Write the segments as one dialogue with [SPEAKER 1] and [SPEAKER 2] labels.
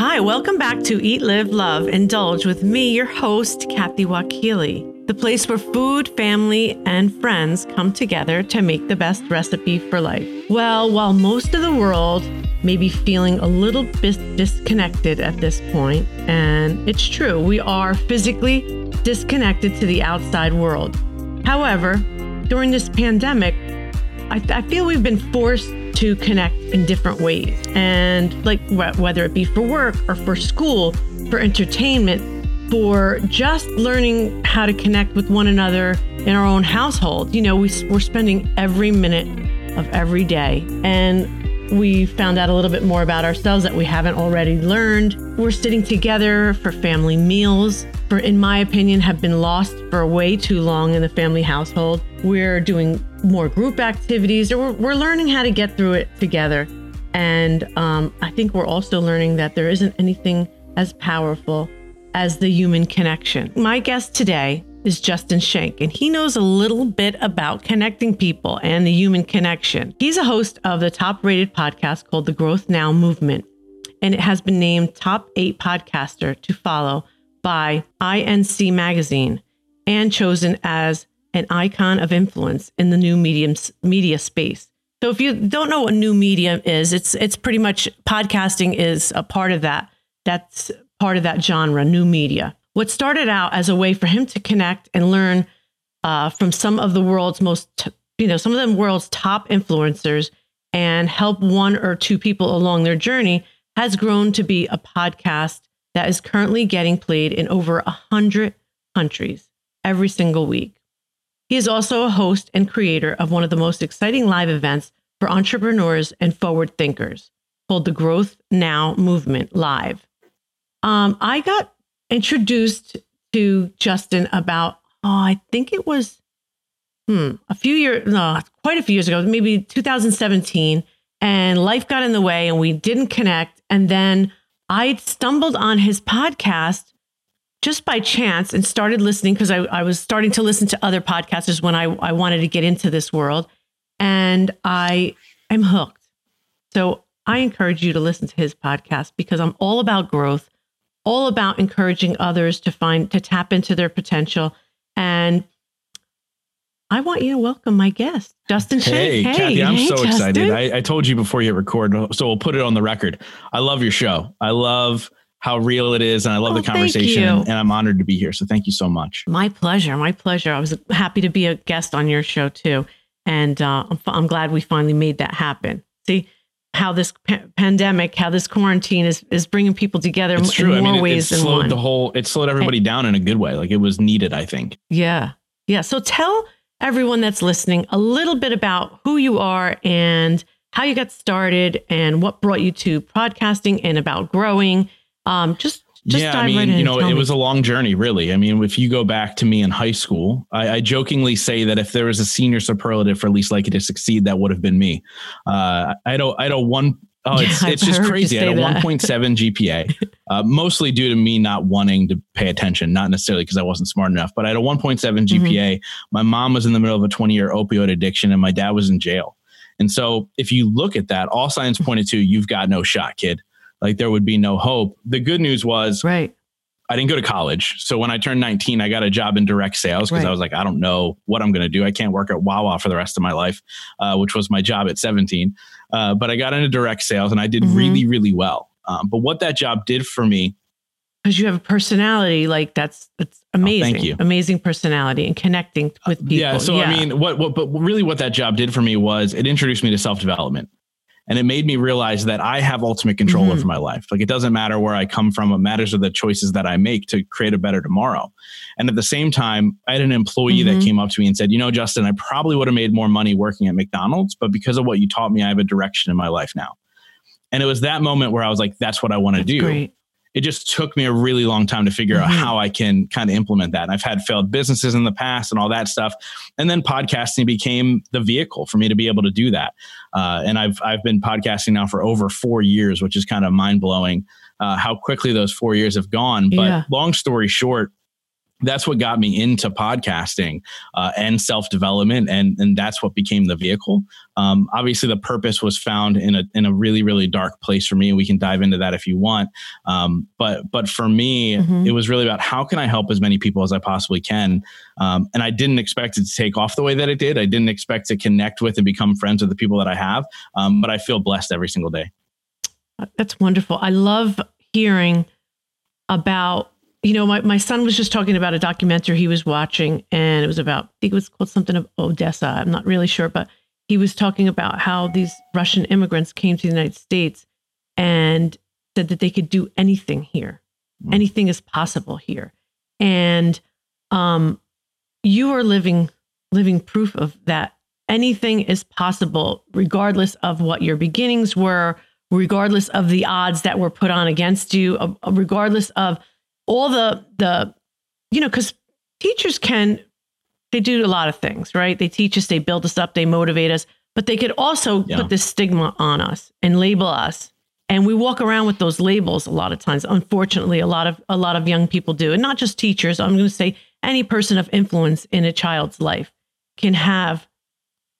[SPEAKER 1] Hi, welcome back to Eat, Live, Love, Indulge with me, your host, Kathy Wakile, the place where food, family, and friends come together to make the best recipe for life. Well, while most of the world may be feeling a little bit disconnected at this point, and it's true, we are physically disconnected to the outside world. However, during this pandemic, I, I feel we've been forced to connect in different ways. And like whether it be for work or for school, for entertainment, for just learning how to connect with one another in our own household. You know, we, we're spending every minute of every day. And we found out a little bit more about ourselves that we haven't already learned. We're sitting together for family meals, for, in my opinion, have been lost for way too long in the family household. We're doing more group activities, or we're, we're learning how to get through it together. And um, I think we're also learning that there isn't anything as powerful as the human connection. My guest today is Justin Schenck, and he knows a little bit about connecting people and the human connection. He's a host of the top rated podcast called The Growth Now Movement, and it has been named top eight podcaster to follow by INC Magazine and chosen as an icon of influence in the new media space. So if you don't know what new media is, it's it's pretty much podcasting is a part of that. That's part of that genre, new media. What started out as a way for him to connect and learn uh, from some of the world's most, you know, some of the world's top influencers and help one or two people along their journey has grown to be a podcast that is currently getting played in over a hundred countries every single week. He is also a host and creator of one of the most exciting live events for entrepreneurs and forward thinkers called the Growth Now Movement Live. Um, I got introduced to Justin about, oh, I think it was hmm, a few years, no, quite a few years ago, maybe 2017. And life got in the way and we didn't connect. And then I stumbled on his podcast just by chance and started listening because I, I, was starting to listen to other podcasters when I, I wanted to get into this world. And I am hooked. So I encourage you to listen to his podcast because I'm all about growth, all about encouraging others to find, to tap into their potential. And I want you to welcome my guest, Justin
[SPEAKER 2] Hey,
[SPEAKER 1] Hey,
[SPEAKER 2] Kathy, I'm
[SPEAKER 1] hey,
[SPEAKER 2] so
[SPEAKER 1] Justin.
[SPEAKER 2] excited. I, I told you before you hit record, so we'll put it on the record. I love your show. I love how real it is, and I love
[SPEAKER 1] Oh,
[SPEAKER 2] the conversation, and, I'm honored to be here. So thank you so much.
[SPEAKER 1] My pleasure. My pleasure. I was happy to be a guest on your show too. And uh, I'm, I'm glad we finally made that happen. See how this pa- pandemic, how this quarantine is, is bringing people together
[SPEAKER 2] It's
[SPEAKER 1] in
[SPEAKER 2] true. I
[SPEAKER 1] more
[SPEAKER 2] mean, it, it
[SPEAKER 1] ways than
[SPEAKER 2] slowed
[SPEAKER 1] one.
[SPEAKER 2] the whole. It slowed everybody down in a good way. Like it was needed. I think.
[SPEAKER 1] yeah. Yeah. So tell everyone that's listening a little bit about who you are and how you got started and what brought you to podcasting and about growing. Um, just, just
[SPEAKER 2] yeah, I mean,
[SPEAKER 1] right
[SPEAKER 2] you know, it
[SPEAKER 1] me.
[SPEAKER 2] was a long journey, really. I mean, if you go back to me in high school, I, I jokingly say that if there was a senior superlative for least likely to succeed, that would have been me. Uh, I had a, I had a one. Oh, it's
[SPEAKER 1] Yeah,
[SPEAKER 2] it's just crazy. I had a 1.7 GPA, uh, mostly due to me not wanting to pay attention, not necessarily because I wasn't smart enough. But I had a 1.7
[SPEAKER 1] Mm-hmm.
[SPEAKER 2] GPA. My mom was in the middle of a 20 year opioid addiction, and my dad was in jail. And so, if you look at that, all signs pointed to you've got no shot, kid. Like there would be no hope. The good news was
[SPEAKER 1] right.
[SPEAKER 2] I didn't go to college. So when I turned 19, I got a job in direct sales because
[SPEAKER 1] Right.
[SPEAKER 2] I was like, I don't know what I'm going to do. I can't work at Wawa for the rest of my life, uh, which was my job at 17. Uh, but I got into direct sales and I did
[SPEAKER 1] Mhm.
[SPEAKER 2] really, really well. Um, but what that job did for me,
[SPEAKER 1] because you have a personality like that's that's amazing
[SPEAKER 2] Oh, you.
[SPEAKER 1] amazing personality and connecting with people
[SPEAKER 2] yeah. So I mean, what, what, but really what that job did for me was it introduced me to self development. And it made me realize that I have ultimate control
[SPEAKER 1] Mhm.
[SPEAKER 2] over my life. Like it doesn't matter where I come from. What matters are the choices that I make to create a better tomorrow. And at the same time, I had an employee
[SPEAKER 1] Mhm.
[SPEAKER 2] that came up to me and said, you know, Justin, I probably would have made more money working at McDonald's, but because of what you taught me, I have a direction in my life now. And it was that moment where I was like, that's what I want to do
[SPEAKER 1] great
[SPEAKER 2] it just took me a really long time to figure out
[SPEAKER 1] Mhm.
[SPEAKER 2] how I can kind of implement that. And I've had failed businesses in the past and all that stuff. And then podcasting became the vehicle for me to be able to do that. Uh, and I've I've been podcasting now for over four years, which is kind of mind blowing uh, how quickly those four years have gone. But
[SPEAKER 1] Yeah.
[SPEAKER 2] long story short, that's what got me into podcasting uh, and self development, and and that's what became the vehicle. Um, obviously, the purpose was found in a in a really really dark place for me, and we can dive into that if you want. Um, but but for me, mm-hmm. it was really about how can I help as many people as I possibly can, um, and I didn't expect it to take off the way that it did. I didn't expect to connect with and become friends with the people that I have, um, but I feel blessed every single day.
[SPEAKER 1] That's wonderful. I love hearing about you know, my, my son was just talking about a documentary he was watching, and it was about, I think it was called something of Odessa. I'm not really sure, but he was talking about how these Russian immigrants came to the United States and said that they could do anything here. Mm. Anything is possible here. And um, you are living living proof of that. Anything is possible, regardless of what your beginnings were, regardless of the odds that were put on against you, regardless of all the the you know because teachers can they do a lot of things right? They teach us they build us up they motivate us but they could also yeah. put this stigma on us and label us. And we walk around with those labels a lot of times. Unfortunately a lot of a lot of young people do. And not just teachers. I'm going to say any person of influence in a child's life can have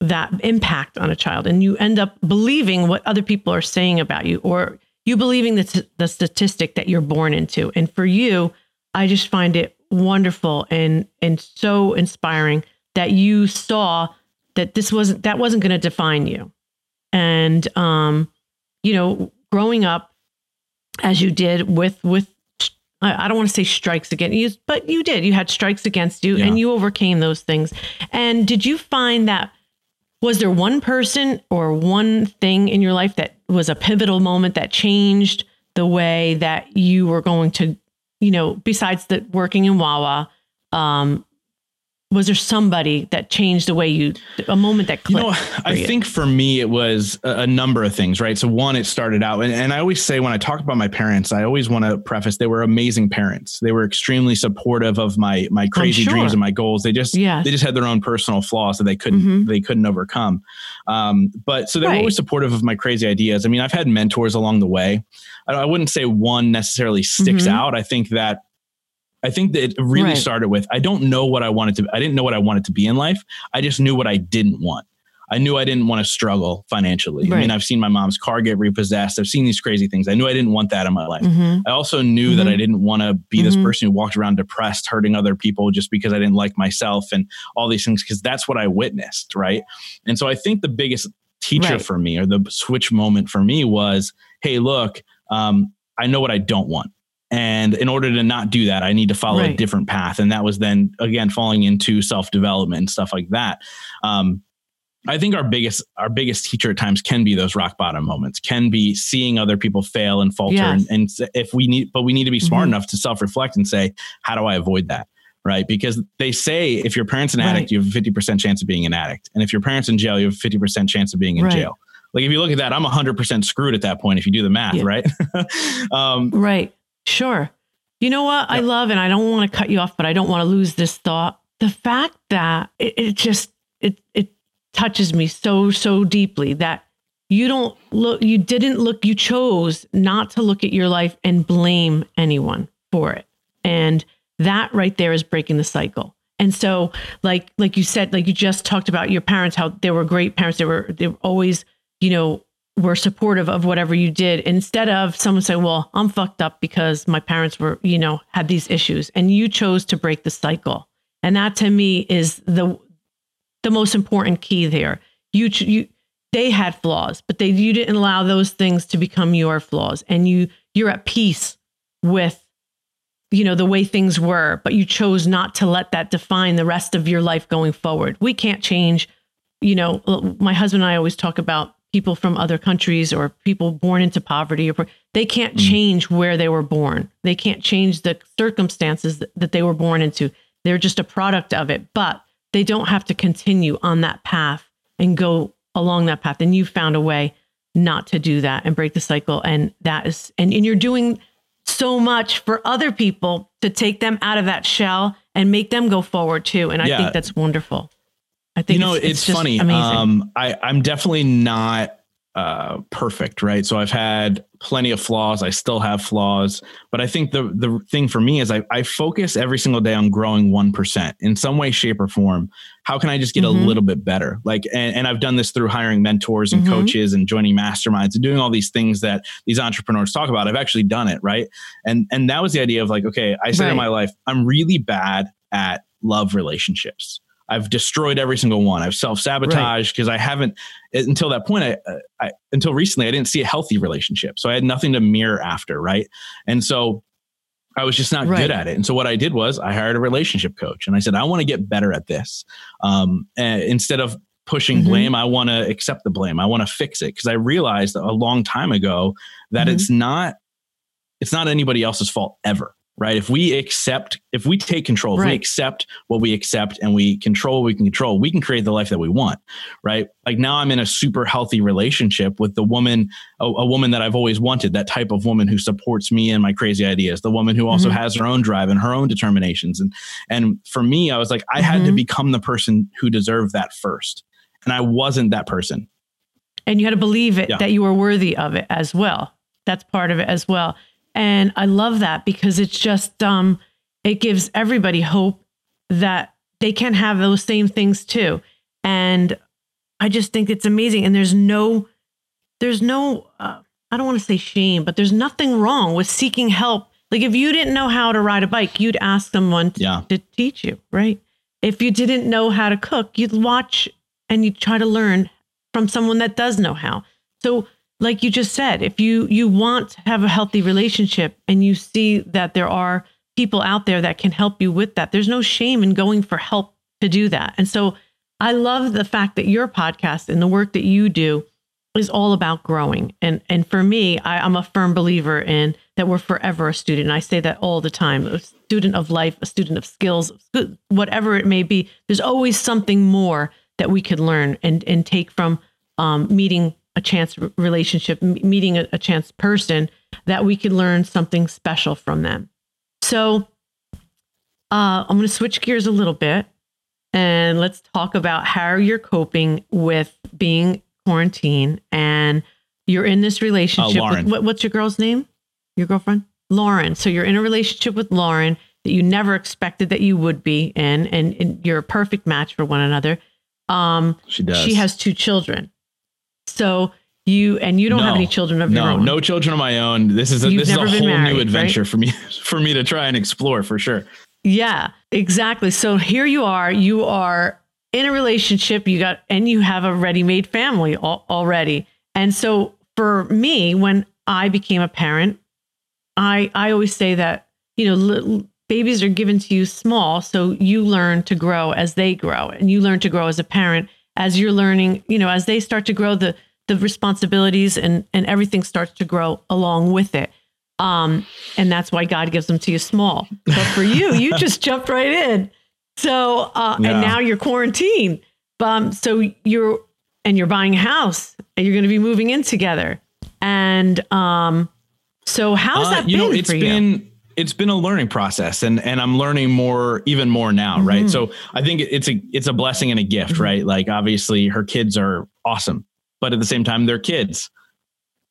[SPEAKER 1] that impact on a child. And you end up believing what other people are saying about you or you believing the, t- the statistic that you're born into. And for you, I just find it wonderful and and so inspiring that you saw that this wasn't that wasn't going to define you. And um, you know, growing up as you did with with I don't want to say strikes against you, but you did. You had strikes against you yeah. and you overcame those things. And did you find that was there one person or one thing in your life that was a pivotal moment that changed the way that you were going to, you know, besides the working in Wawa, um, was there somebody that changed the way you a moment that clicked? You know,
[SPEAKER 2] I
[SPEAKER 1] you?
[SPEAKER 2] think for me it was a, a, number of things, right? So one, it started out, and, and I always say when I talk about my parents, I always want to preface they were amazing parents. They were extremely supportive of my my crazy sure. dreams and my goals. They just yeah. they just had their own personal flaws that they couldn't mm-hmm. they couldn't overcome. Um, but so they were right. always supportive of my crazy ideas. I mean, I've had mentors along the way. I, I wouldn't say one necessarily sticks mm-hmm. out. I think that I think that it really right. started with I don't know what I wanted to I didn't know what I wanted to be in life. I just knew what I didn't want. I knew I didn't want to struggle financially. Right. I mean, I've seen my mom's car get repossessed. I've seen these crazy things. I knew I didn't want that in my life. Mm-hmm. I also knew mm-hmm. that I didn't want to be mm-hmm. this person who walked around depressed, hurting other people just because I didn't like myself and all these things, because that's what I witnessed. Right. And so I think the biggest teacher right. for me or the switch moment for me was hey, look, um, I know what I don't want. And in order to not do that, I need to follow right. a different path. And that was then again falling into self development and stuff like that. Um, I think our biggest our biggest teacher at times can be those rock bottom moments, can be seeing other people fail and falter, yes. and, and, if we need, but we need to be smart mm-hmm. enough to self reflect and say, how do I avoid that? Right? Because they say if your parents an right. addict, you have a fifty percent chance of being an addict, and if your parents in jail, you have a fifty percent chance of being in right. jail. Like if you look at that, I'm hundred percent screwed at that point if you do the math, yeah. right?
[SPEAKER 1] um, right. Sure. You know what yep. I love, and I don't want to cut you off, but I don't want to lose this thought. The fact that it, it just it it touches me so so deeply that you don't look you didn't look you chose not to look at your life and blame anyone for it and that right there is breaking the cycle and so like like you said like you just talked about your parents how they were great parents they were they were always you know were supportive of whatever you did instead of someone saying, well, I'm fucked up because my parents were, you know, had these issues and you chose to break the cycle. And that to me is the, the most important key there. You, you, they had flaws, but they, you didn't allow those things to become your flaws and you, you're at peace with, you know, the way things were, but you chose not to let that define the rest of your life going forward. We can't change, you know, my husband and I always talk about people from other countries or people born into poverty or they can't mm. change where they were born. They can't change the circumstances that, that they were born into. They're just a product of it but they don't have to continue on that path and go along that path. And you found a way not to do that and break the cycle. And that is and, and you're doing so much for other people to take them out of that shell and make them go forward too. And i yeah. think that's wonderful
[SPEAKER 2] I think you know it's, it's, it's funny. Um, I I'm definitely not uh, perfect, right? So I've had plenty of flaws. I still have flaws, but I think the the thing for me is I, I focus every single day on growing one percent in some way, shape, or form. How can I just get mm-hmm. a little bit better? Like, and, and, I've done this through hiring mentors and mm-hmm. coaches and joining masterminds and doing all these things that these entrepreneurs talk about. I've actually done it, right? And and that was the idea of like, okay, I said right. in my life, I'm really bad at love relationships. I've destroyed every single one. I've self sabotaged because right. I haven't until that point. I, I, until recently I didn't see a healthy relationship, so I had nothing to mirror after, right? And so I was just not right. good at it. And so what I did was I hired a relationship coach, and I said I want to get better at this. Um, instead of pushing mm-hmm. blame, I want to accept the blame. I want to fix it because I realized a long time ago that mm-hmm. it's not it's not anybody else's fault ever right? If we accept, if we take control, if we accept what we accept and we control what we can control, we can create the life that we want, right? Like now I'm in a super healthy relationship with the woman, a, a woman that I've always wanted, that type of woman who supports me and my crazy ideas, the woman who also mm-hmm. has her own drive and her own determinations. And, and for me, I was like, I mm-hmm. had to mm-hmm. become the person who deserved that first. And I wasn't that person.
[SPEAKER 1] And you had to believe it, yeah. that you were worthy of it as well. That's part of it as well. And I love that because it's just um it gives everybody hope that they can have those same things too. And I just think it's amazing and there's no there's no uh, I don't want to say shame, but there's nothing wrong with seeking help. Like if you didn't know how to ride a bike, you'd ask someone to, yeah. to teach you, right? If you didn't know how to cook, you'd watch and you try to learn from someone that does know how. So like you just said, if you you want to have a healthy relationship and you see that there are people out there that can help you with that, there's no shame in going for help to do that. And so I love the fact that your podcast and the work that you do is all about growing. And and for me, I, am a firm believer in that we're forever a student. I say that all the time. A student of life, a student of skills, whatever it may be. There's always something more that we could learn and and take from um, meeting a chance relationship, meeting a, a chance person, that we could learn something special from them. So uh, I'm going to switch gears a little bit and let's talk about how you're coping with being quarantined and you're in this relationship. Uh, with, what, what's your girl's name? Your girlfriend? Lauren. So you're in a relationship with Lauren that you never expected that you would be in, and, and you're a perfect match for one another. Um,
[SPEAKER 2] she does.
[SPEAKER 1] She has two children. So you and you don't no, have any children of
[SPEAKER 2] no,
[SPEAKER 1] your own.
[SPEAKER 2] No, children of my own. This is a, this is a whole married, new adventure right? for me for me to try and explore for sure.
[SPEAKER 1] Yeah, exactly. So here you are. You are in a relationship. You got and you have a ready-made family al- already. And so for me, when I became a parent, I I always say that you know little, babies are given to you small, so you learn to grow as they grow, and you learn to grow as a parent as you're learning, you know, as they start to grow, the the responsibilities and and everything starts to grow along with it. Um, and that's why God gives them to you small. But for you, you just jumped right in. So uh, and now you're quarantined. Um, so you're and you're buying a house and you're going to be moving in together. And um, so how's uh, that you been know,
[SPEAKER 2] it's been, it's been a learning process and and I'm learning more even more now mm-hmm. right so I think it's a it's a blessing and a gift mm-hmm. right like obviously her kids are awesome but at the same time they're kids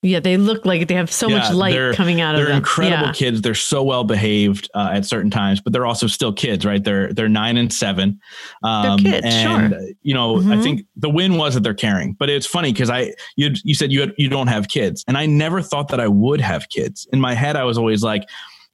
[SPEAKER 1] yeah, they look like they have so yeah, much light coming out of
[SPEAKER 2] them.
[SPEAKER 1] They're
[SPEAKER 2] incredible
[SPEAKER 1] yeah.
[SPEAKER 2] kids. They're so well behaved uh, at certain times, but they're also still kids, right? They're they're nine and seven.
[SPEAKER 1] Um, they're kids,
[SPEAKER 2] and
[SPEAKER 1] sure.
[SPEAKER 2] you know, mm-hmm. I think the win was that they're caring. But it's funny because I you you said you had, you don't have kids, and I never thought that I would have kids. In my head, I was always like,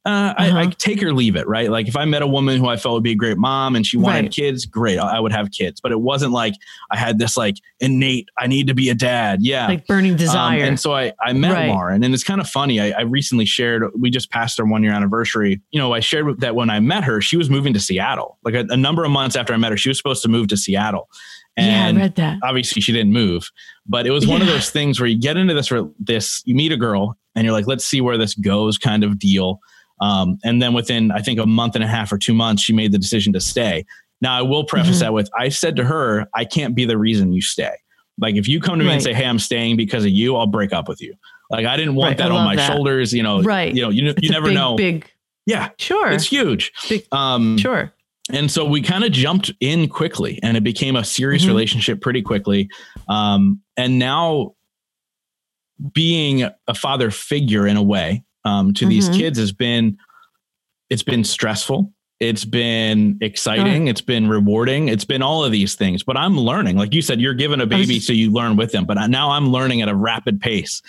[SPEAKER 2] uh, uh-huh. I, I, take or leave it, right? Like if I met a woman who I felt would be a great mom and she wanted right. kids, great, I, I, would have kids. But it wasn't like I had this like innate, I need to be a dad. Yeah.
[SPEAKER 1] Like burning um, desire.
[SPEAKER 2] Um, and so I, I met right. Lauren and it's kind of funny. I, I, recently shared, we just passed our one year anniversary. You know, I shared that when I met her, she was moving to Seattle. Like a, a number of months after I met her, she was supposed to move to Seattle.
[SPEAKER 1] And yeah, I read that.
[SPEAKER 2] Obviously, she didn't move, but it was one yeah. of those things where you get into this, this, you meet a girl and you're like, let's see where this goes kind of deal. Um, and then within, I think, a month and a half or two months, she made the decision to stay. Now, I will preface mm-hmm. that with I said to her, I can't be the reason you stay. Like, if you come to me right. and say, Hey, I'm staying because of you, I'll break up with you. Like, I didn't want right. that on my that. shoulders. You know, right. You know, you, you never
[SPEAKER 1] big,
[SPEAKER 2] know.
[SPEAKER 1] Big.
[SPEAKER 2] Yeah.
[SPEAKER 1] Sure.
[SPEAKER 2] It's huge.
[SPEAKER 1] Big, um, sure.
[SPEAKER 2] And so we kind of jumped in quickly and it became a serious mm-hmm. relationship pretty quickly. Um, and now being a father figure in a way um, to these
[SPEAKER 1] Mhm.
[SPEAKER 2] kids has been it's been stressful. It's been exciting. It's been rewarding. It's been all of these things but i'm learning. Like you said you're given a baby so you learn with them but I- now i'm learning at a rapid pace.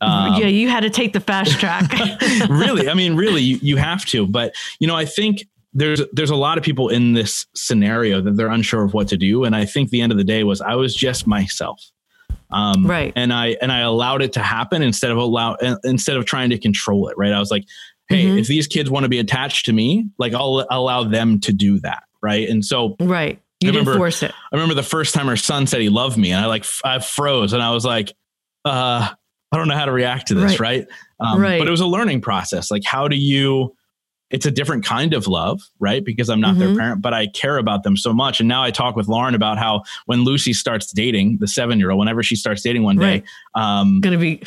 [SPEAKER 2] Um,
[SPEAKER 1] yeah, you had to take the fast track.
[SPEAKER 2] really i mean really you, you have to but you know i think there's there's a lot of people in this scenario that they're unsure of what to do and i think the end of the day was i was just myself um
[SPEAKER 1] Right.
[SPEAKER 2] and i and i allowed it to happen instead of allow instead of trying to control it right i was like hey
[SPEAKER 1] Mhm.
[SPEAKER 2] if these kids want to be attached to me like i'll allow them to do that right and so
[SPEAKER 1] right. You
[SPEAKER 2] I
[SPEAKER 1] didn't force it.
[SPEAKER 2] I remember the first time her son said he loved me, and I like I froze, and I was like, uh, I don't know how to react to this, right? Um,
[SPEAKER 1] Right.
[SPEAKER 2] But it was a learning process. Like, how do you? It's a different kind of love, right? Because I'm not their
[SPEAKER 1] Mhm.
[SPEAKER 2] parent, but I care about them so much. And now I talk with Lauren about how when Lucy starts dating the seven year old, whenever she starts dating one day,
[SPEAKER 1] Right.
[SPEAKER 2] um,
[SPEAKER 1] Gonna be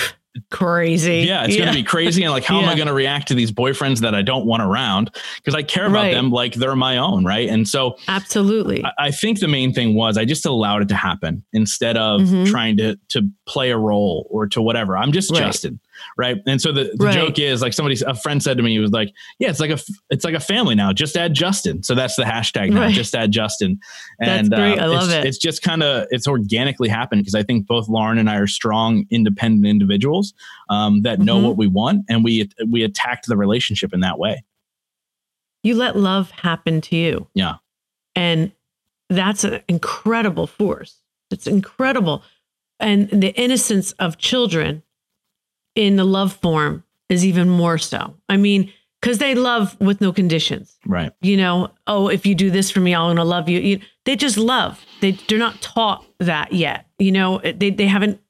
[SPEAKER 1] crazy.
[SPEAKER 2] yeah, it's going to be crazy. And like, how am I going to react to these boyfriends that I don't want around? Because I care about
[SPEAKER 1] Right.
[SPEAKER 2] them like they're my own, right? And so
[SPEAKER 1] absolutely.
[SPEAKER 2] I- I think the main thing was I just allowed it to happen instead of
[SPEAKER 1] Mhm.
[SPEAKER 2] trying to to play a role or to whatever. I'm just
[SPEAKER 1] Right.
[SPEAKER 2] Justin, right? And so the, the
[SPEAKER 1] Right.
[SPEAKER 2] joke is like somebody, a friend said to me, he was like, "Yeah, it's like a it's like a family now. Just add Justin." So that's the hashtag now.
[SPEAKER 1] Right.
[SPEAKER 2] Just add Justin.
[SPEAKER 1] That's great. I love
[SPEAKER 2] it's,
[SPEAKER 1] it.
[SPEAKER 2] It's just kind of it's organically happened because I think both Lauren and I are strong, independent individuals um, that know
[SPEAKER 1] Mhm.
[SPEAKER 2] what we want, and we we attacked the relationship in that way.
[SPEAKER 1] you let love happen to you.
[SPEAKER 2] Yeah.
[SPEAKER 1] And that's an incredible force. It's incredible. And the innocence of children in the love form is even more so. I mean, because they love with no conditions.
[SPEAKER 2] Right.
[SPEAKER 1] You know, oh, if you do this for me, I'm gonna love you. you they just love. They they're not taught that yet. You know, they they haven't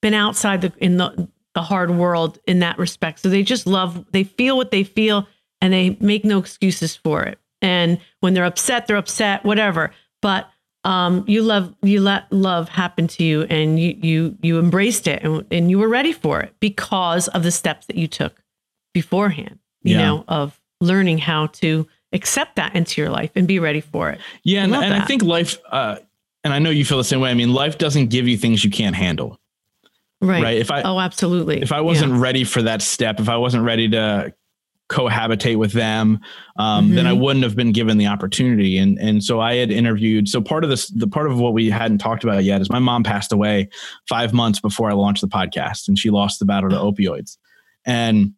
[SPEAKER 1] been outside the in the the hard world in that respect. So they just love. They feel what they feel, and they make no excuses for it. And when they're upset, they're upset. Whatever. But um, you love you let love happen to you, and you you you embraced it, and, and you were ready for it because of the steps that you took beforehand. You
[SPEAKER 2] Yeah.
[SPEAKER 1] know, of learning how to accept that into your life and be ready for it.
[SPEAKER 2] Yeah, and, and I think life, uh, and I know you feel the same way. I mean, life doesn't give you things you can't handle,
[SPEAKER 1] Right.
[SPEAKER 2] right? If I
[SPEAKER 1] oh, absolutely.
[SPEAKER 2] if I wasn't ready for that step, if I wasn't ready to cohabitate with them, um, then I
[SPEAKER 1] Mhm.
[SPEAKER 2] wouldn't have been given the opportunity. And and so I had interviewed. So part of this, the part of what we hadn't talked about yet is my mom passed away five months before I launched the podcast, and she lost the battle to opioids, and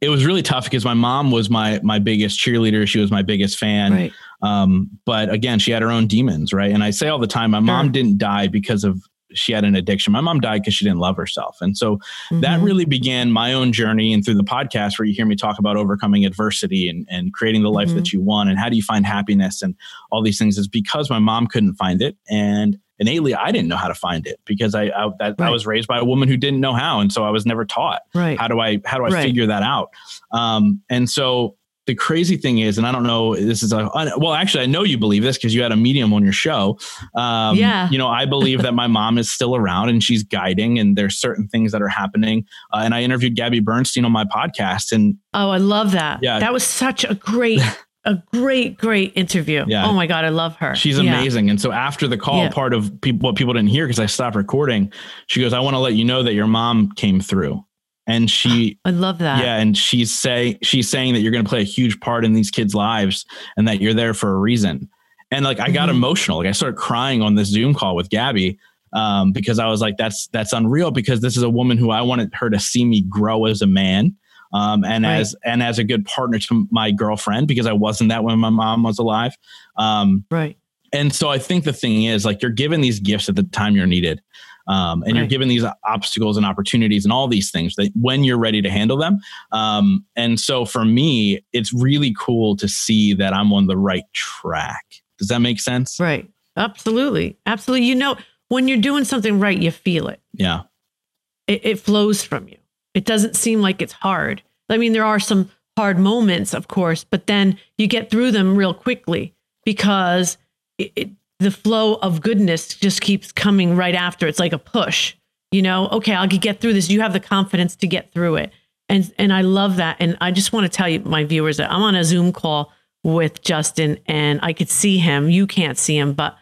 [SPEAKER 2] it was really tough because my mom was my my biggest cheerleader. She was my biggest fan.
[SPEAKER 1] right.
[SPEAKER 2] Um, but again, she had her own demons, right? And I say all the time, my mom didn't die because of she had an addiction. My mom died because she didn't love herself. And so that
[SPEAKER 1] Mhm.
[SPEAKER 2] really began my own journey and through the podcast where you hear me talk about overcoming adversity and, and creating the life
[SPEAKER 1] Mhm.
[SPEAKER 2] that you want and how do you find happiness and all these things is because my mom couldn't find it and innately I didn't know how to find it because I I, that, I was raised by a woman who didn't know how and so I was never taught
[SPEAKER 1] right.
[SPEAKER 2] how do I how do I
[SPEAKER 1] Right.
[SPEAKER 2] figure that out? Um, and so the crazy thing is, and I don't know, this is a well, actually, I know you believe this because you had a medium on your show. Um,
[SPEAKER 1] Yeah.
[SPEAKER 2] you know, I believe that my mom is still around and she's guiding, and there's certain things that are happening. Uh, and I interviewed Gabby Bernstein on my podcast, and
[SPEAKER 1] Oh, I love that.
[SPEAKER 2] Yeah.
[SPEAKER 1] That was such a great, a great, great interview.
[SPEAKER 2] Yeah.
[SPEAKER 1] Oh my God, I love her.
[SPEAKER 2] She's
[SPEAKER 1] Yeah.
[SPEAKER 2] amazing. And so after the call,
[SPEAKER 1] Yeah.
[SPEAKER 2] part of people, what people didn't hear because I stopped recording, she goes, I want to let you know that your mom came through. And she,
[SPEAKER 1] I love that.
[SPEAKER 2] yeah, and she's say she's saying that you're going to play a huge part in these kids' lives and that you're there for a reason. And like I got
[SPEAKER 1] Mhm.
[SPEAKER 2] emotional. Like I started crying on this Zoom call with Gabby um, because I was like, that's that's unreal because this is a woman who I wanted her to see me grow as a man. Um, and
[SPEAKER 1] Right.
[SPEAKER 2] as and as a good partner to my girlfriend because I wasn't that when my mom was alive. Um,
[SPEAKER 1] Right.
[SPEAKER 2] and so I think the thing is like you're given these gifts at the time you're needed. Um, and you're given these obstacles and opportunities and all these things that when you're ready to handle them. Um, and so for me, it's really cool to see that I'm on the right track. Does that make sense?
[SPEAKER 1] Right. Absolutely. Absolutely. You know, when you're doing something right, you feel it.
[SPEAKER 2] Yeah.
[SPEAKER 1] It, it flows from you. It doesn't seem like it's hard. I mean, there are some hard moments, of course, but then you get through them real quickly because it, it, the flow of goodness just keeps coming right after. It's like a push. You know, okay, I'll get through this. You have the confidence to get through it, and and I love that. And I just want to tell you, my viewers, that I'm on a Zoom call with Justin, and I could see him. You can't see him, but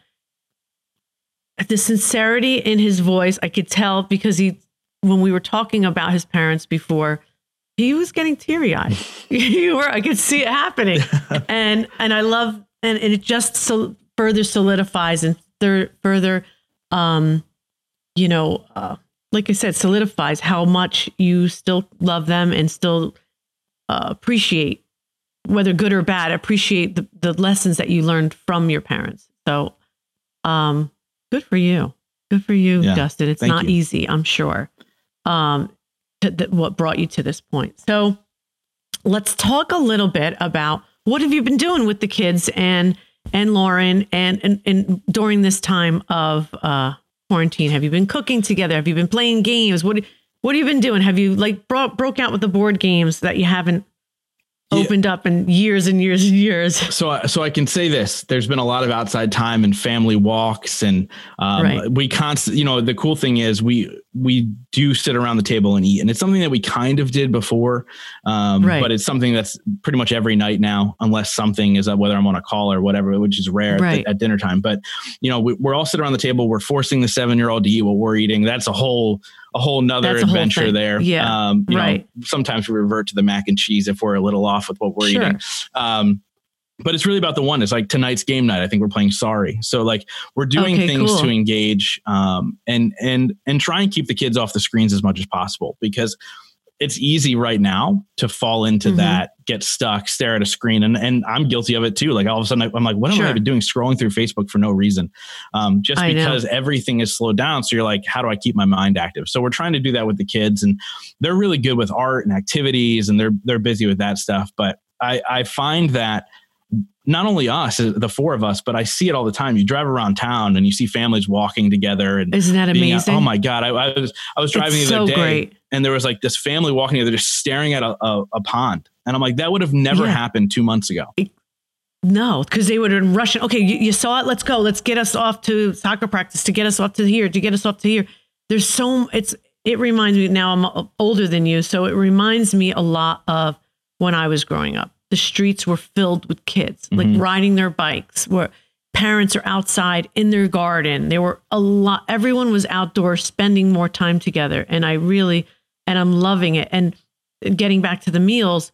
[SPEAKER 1] the sincerity in his voice, I could tell because he when we were talking about his parents before, he was getting teary eyed. you were, I could see it happening, and and I love, and, and it just so further solidifies and thir- further, um, you know, uh, like I said, solidifies how much you still love them and still uh, appreciate, whether good or bad, appreciate the, the lessons that you learned from your parents. So, um, good for you. Good for you,
[SPEAKER 2] Yeah.
[SPEAKER 1] Dustin. It's not
[SPEAKER 2] you.
[SPEAKER 1] easy, I'm sure. Um, to, that what brought you to this point. So, let's talk a little bit about what have you been doing with the kids and and Lauren and and, and during this time of uh, quarantine. Have you been cooking together? Have you been playing games? What what have you been doing? Have you like brought broke out with the board games that you haven't
[SPEAKER 2] Yeah.
[SPEAKER 1] opened up in years and years and years?
[SPEAKER 2] So, so I can say this: there's been a lot of outside time and family walks, and um,
[SPEAKER 1] Right.
[SPEAKER 2] we constant. You know, the cool thing is we we do sit around the table and eat, and it's something that we kind of did before, um,
[SPEAKER 1] Right.
[SPEAKER 2] but it's something that's pretty much every night now, unless something is uh, whether I'm on a call or whatever, which is rare at-
[SPEAKER 1] Right.
[SPEAKER 2] at, dinner time. But you know, we, we're all sitting around the table. We're forcing the seven year old to eat what we're eating. That's a whole a whole nother
[SPEAKER 1] a whole
[SPEAKER 2] adventure
[SPEAKER 1] thing.
[SPEAKER 2] there.
[SPEAKER 1] Yeah.
[SPEAKER 2] Um, you know,
[SPEAKER 1] Right.
[SPEAKER 2] sometimes we revert to the mac and cheese if we're a little off with what we're
[SPEAKER 1] Sure.
[SPEAKER 2] eating. Um, but it's really about the one. It's like tonight's game night. I think we're playing Sorry. So like we're doing
[SPEAKER 1] Okay,
[SPEAKER 2] things
[SPEAKER 1] cool.
[SPEAKER 2] to engage um, and and and try and keep the kids off the screens as much as possible because it's easy right now to fall into
[SPEAKER 1] Mhm.
[SPEAKER 2] that, get stuck, stare at a screen, and and I'm guilty of it too. Like all of a sudden, I'm like, what am
[SPEAKER 1] Sure.
[SPEAKER 2] I even doing? Scrolling through Facebook for no reason, um, just
[SPEAKER 1] I know.
[SPEAKER 2] because everything is slowed down. So you're like, how do I keep my mind active? So we're trying to do that with the kids, and they're really good with art and activities, and they're they're busy with that stuff. But I I find that not only us, uh, the four of us, but I see it all the time. You drive around town and you see families walking together and
[SPEAKER 1] Isn't that
[SPEAKER 2] out-
[SPEAKER 1] amazing?
[SPEAKER 2] oh my god! I, I was I was driving
[SPEAKER 1] it's
[SPEAKER 2] the other
[SPEAKER 1] so
[SPEAKER 2] day
[SPEAKER 1] great.
[SPEAKER 2] and there was like this family walking together, just staring at a, a, a pond, and I'm like, that would have never
[SPEAKER 1] Yeah.
[SPEAKER 2] happened two months ago.
[SPEAKER 1] No, because they would have been rushing. Okay, you, you saw it. Let's go. Let's get us off to soccer practice. To get us off to here. To get us off to here. There's so it's. It reminds me now. I'm older than you, so it reminds me a lot of when I was growing up. The streets were filled with kids, like
[SPEAKER 2] Mhm.
[SPEAKER 1] riding their bikes. Where parents are outside in their garden. There were a lot. Everyone was outdoors, spending more time together, and I really and I'm loving it. And getting back to the meals,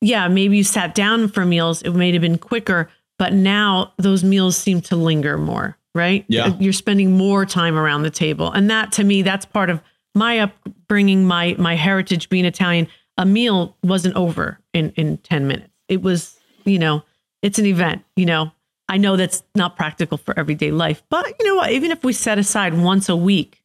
[SPEAKER 1] yeah, maybe you sat down for meals, it may have been quicker, but now those meals seem to linger more, right?
[SPEAKER 2] Yeah.
[SPEAKER 1] You're spending more time around the table. And that to me, that's part of my upbringing, my my heritage being Italian. A meal wasn't over in in 10 minutes. It was, you know, it's an event, you know. I know that's not practical for everyday life, but you know what? Even if we set aside once a week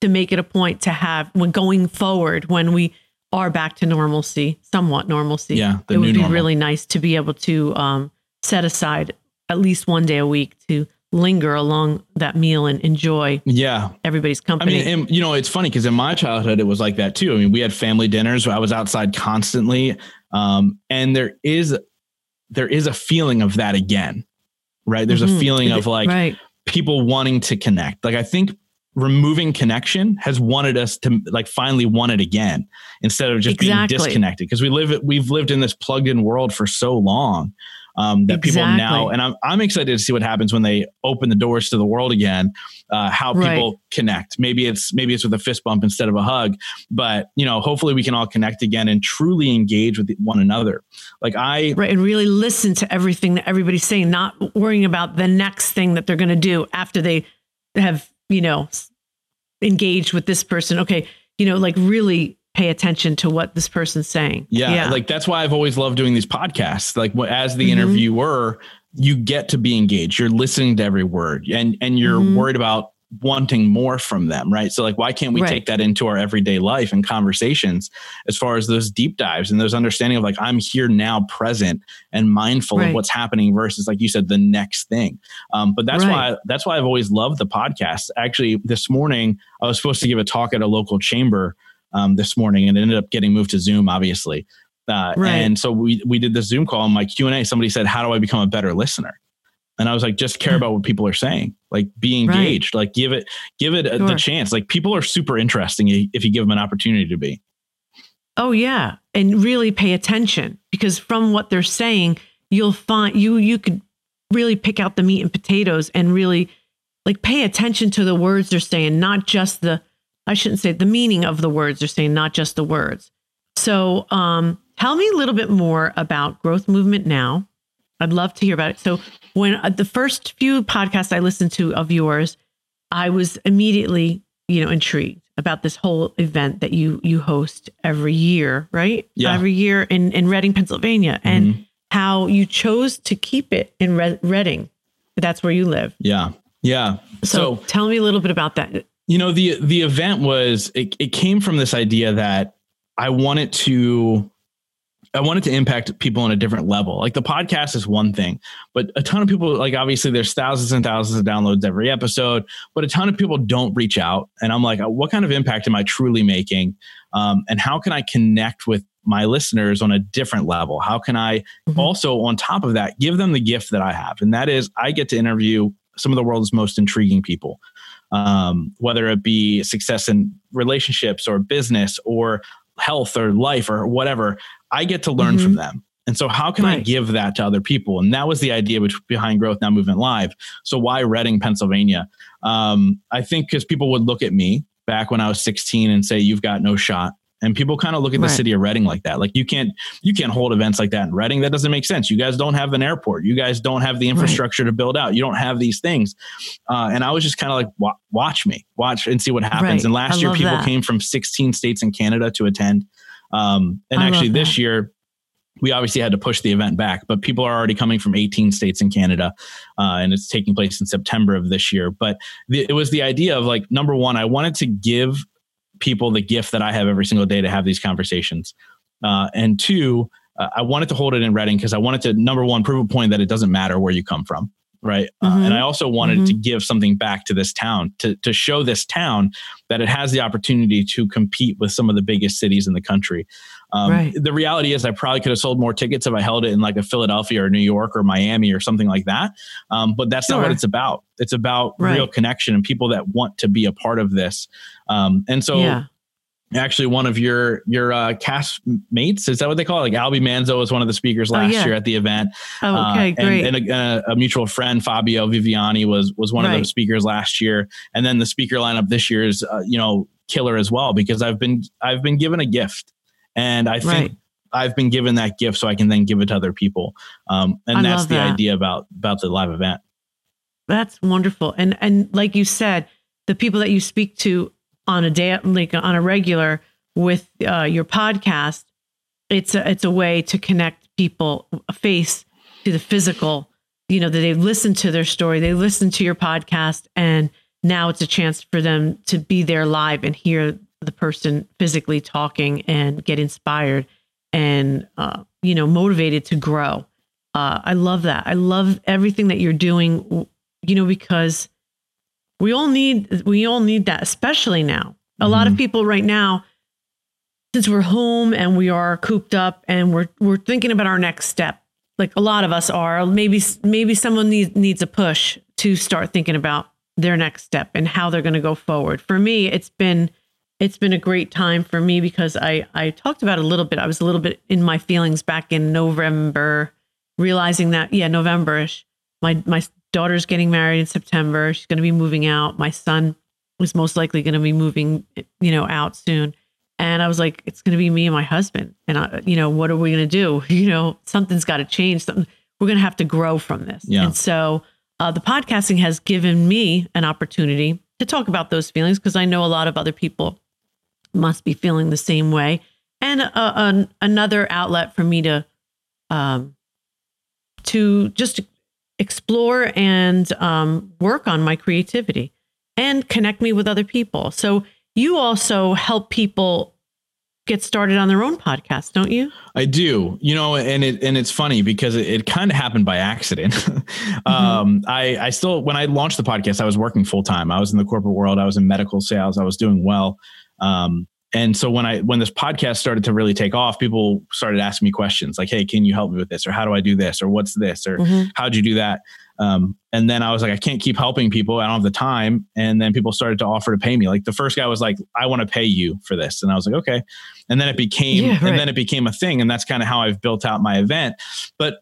[SPEAKER 1] to make it a point to have when going forward, when we are back to normalcy, somewhat normalcy,
[SPEAKER 2] Yeah,
[SPEAKER 1] it would be
[SPEAKER 2] normal.
[SPEAKER 1] really nice to be able to um, set aside at least one day a week to linger along that meal and enjoy
[SPEAKER 2] Yeah,
[SPEAKER 1] everybody's company.
[SPEAKER 2] I mean, and, you know, it's funny because in my childhood it was like that too. I mean, we had family dinners. I was outside constantly, um, and there is there is a feeling of that again, right? There's
[SPEAKER 1] Mhm.
[SPEAKER 2] a feeling of like
[SPEAKER 1] right,
[SPEAKER 2] people wanting to connect. Like I think removing connection has wanted us to like finally want it again instead of just
[SPEAKER 1] Exactly.
[SPEAKER 2] being disconnected because we live we've lived in this plugged in world for so long um, that people now and I'm, I'm excited to see what happens when they open the doors to the world again uh, how
[SPEAKER 1] Right.
[SPEAKER 2] people connect maybe it's maybe it's with a fist bump instead of a hug but you know hopefully we can all connect again and truly engage with one another like i
[SPEAKER 1] right, and really listen to everything that everybody's saying, not worrying about the next thing that they're going to do after they have, you know, engaged with this person. Okay, you know, like really pay attention to what this person's saying.
[SPEAKER 2] Yeah, yeah, like that's why I've always loved doing these podcasts. Like as the
[SPEAKER 1] Mhm.
[SPEAKER 2] interviewer, you get to be engaged. You're listening to every word, and and you're
[SPEAKER 1] Mhm.
[SPEAKER 2] worried about wanting more from them, right? So like, why can't we
[SPEAKER 1] Right.
[SPEAKER 2] take that into our everyday life and conversations as far as those deep dives and those understanding of like I'm here now, present and mindful
[SPEAKER 1] Right.
[SPEAKER 2] of what's happening versus like you said, the next thing. Um, but that's
[SPEAKER 1] Right.
[SPEAKER 2] why that's why I've always loved the podcast. Actually, this morning I was supposed to give a talk at a local chamber um, this morning, and it ended up getting moved to Zoom, obviously. Uh,
[SPEAKER 1] Right.
[SPEAKER 2] And so we we did the Zoom call, and my Q and A. Somebody said, "How do I become a better listener?" And I was like, "Just care about what people are saying. Like, be
[SPEAKER 1] Right.
[SPEAKER 2] engaged. Like, give it give it a, the chance. Like, people are super interesting if you give them an opportunity to be."
[SPEAKER 1] Oh yeah, and really pay attention because from what they're saying, you'll find you you could really pick out the meat and potatoes and really like pay attention to the words they're saying, not just the I shouldn't say the meaning of the words they're saying, not just the words. So, um, tell me a little bit more about Growth Movement Now. I'd love to hear about it. So, when uh, the first few podcasts I listened to of yours, I was immediately, you know, intrigued about this whole event that you you host every year, right?
[SPEAKER 2] Yeah.
[SPEAKER 1] Every year in in Reading, Pennsylvania, and how you chose to keep it in Re- Reading. That's where you live.
[SPEAKER 2] Yeah. Yeah.
[SPEAKER 1] So,
[SPEAKER 2] so
[SPEAKER 1] tell me a little bit about that.
[SPEAKER 2] You know the the event was it, it came from this idea that i wanted to i wanted to impact people on a different level. Like the podcast is one thing but a ton of people like obviously there's thousands and thousands of downloads every episode but a ton of people don't reach out. And i'm like what kind of impact am i truly making? Um, and how can i connect with my listeners on a different level? How can i
[SPEAKER 1] Mhm.
[SPEAKER 2] also on top of that give them the gift that i have? And that is i get to interview some of the world's most intriguing people um, whether it be success in relationships or business or health or life or whatever, I get to learn
[SPEAKER 1] Mhm.
[SPEAKER 2] from them. And so, how can I give that to other people? And that was the idea behind Growth Now Movement Live. So, why Reading, Pennsylvania? Um, I think because people would look at me back when I was 16 and say, "You've got no shot." And people kind of look at the
[SPEAKER 1] Right.
[SPEAKER 2] city of Reading like that. Like you can't you can't hold events like that in Reading. That doesn't make sense. You guys don't have an airport. You guys don't have the infrastructure to build out. You don't have these things. Uh, and I was just kind of like, wa- watch me, watch and see what happens.
[SPEAKER 1] Right.
[SPEAKER 2] And last
[SPEAKER 1] I
[SPEAKER 2] year, people
[SPEAKER 1] that.
[SPEAKER 2] came from 16 states in Canada to attend. Um, and
[SPEAKER 1] I
[SPEAKER 2] actually, this year, we obviously had to push the event back, but people are already coming from 18 states in Canada, uh, and it's taking place in September of this year. But the, it was the idea of like, number one, I wanted to give people the gift that I have every single day to have these conversations. Uh, and two, uh, I wanted to hold it in Reading because I wanted to, number one, prove a point that it doesn't matter where you come from. Right. Uh,
[SPEAKER 1] Mhm.
[SPEAKER 2] and I also wanted
[SPEAKER 1] Mhm.
[SPEAKER 2] to give something back to this town to, to show this town that it has the opportunity to compete with some of the biggest cities in the country. Um,
[SPEAKER 1] Right.
[SPEAKER 2] The reality is, I probably could have sold more tickets if I held it in like a Philadelphia or New York or Miami or something like that. Um, but that's not what it's about. It's about
[SPEAKER 1] Right.
[SPEAKER 2] real connection and people that want to be a part of this. Um, and so,
[SPEAKER 1] yeah.
[SPEAKER 2] actually one of your your uh, cast mates is that what they call it like albie manzo was one of the speakers
[SPEAKER 1] Oh,
[SPEAKER 2] last
[SPEAKER 1] yeah.
[SPEAKER 2] year at the event
[SPEAKER 1] Oh,
[SPEAKER 2] Uh,
[SPEAKER 1] okay, great.
[SPEAKER 2] and, and a, a mutual friend fabio viviani was was one of
[SPEAKER 1] Right.
[SPEAKER 2] the speakers last year and then the speaker lineup this year is uh, you know killer as well because i've been i've been given a gift and i think
[SPEAKER 1] Right.
[SPEAKER 2] i've been given that gift so i can then give it to other people um, and
[SPEAKER 1] I
[SPEAKER 2] that's the
[SPEAKER 1] that.
[SPEAKER 2] idea about about the live event
[SPEAKER 1] That's wonderful. And and like you said, the people that you speak to on a day like on a regular with uh, your podcast, it's a it's a way to connect people face to the physical. You know that they've listened to their story, they listened to your podcast, and now it's a chance for them to be there live and hear the person physically talking and get inspired and uh, you know motivated to grow. Uh, I love that. I love everything that you're doing. You know because we all need we all need that, especially now. A lot of
[SPEAKER 2] Mhm.
[SPEAKER 1] people right now, since we're home and we are cooped up and we're we're thinking about our next step. Like a lot of us are. Maybe maybe someone needs needs a push to start thinking about their next step and how they're going to go forward. For me, it's been it's been a great time for me because I I talked about a little bit. I was a little bit in my feelings back in November, realizing that yeah, Novemberish. My my daughter's getting married in September. She's going to be moving out. My son is most likely going to be moving, you know, out soon. And I was like, it's going to be me and my husband. And I, you know, what are we going to do? You know, something's got to change. Something we're going to have to grow from this.
[SPEAKER 2] Yeah.
[SPEAKER 1] And so uh, the podcasting has given me an opportunity to talk about those feelings because I know a lot of other people must be feeling the same way, and uh, an, another outlet for me to, um, to just explore and um, work on my creativity and connect me with other people. So you also help people get started on their own podcast, don't you?
[SPEAKER 2] I do, you know, and it and it's funny because it, it kind of happened by accident. um, I I still when I launched the podcast, I was working full time. I was in the corporate world. I was in medical sales. I was doing well. Um, and so when I when this podcast started to really take off, people started asking me questions like, "Hey, can you help me with this?" or "How do I do this?" or "What's this?" or "How'd you do that?" Um, and then I was like, I can't keep helping people. I don't have the time. And then people started to offer to pay me. Like the first guy was like, I want to pay you for this. And I was like, okay. And then it became,
[SPEAKER 1] Yeah, right.
[SPEAKER 2] and then it became a thing. And that's kind of how I've built out my event. But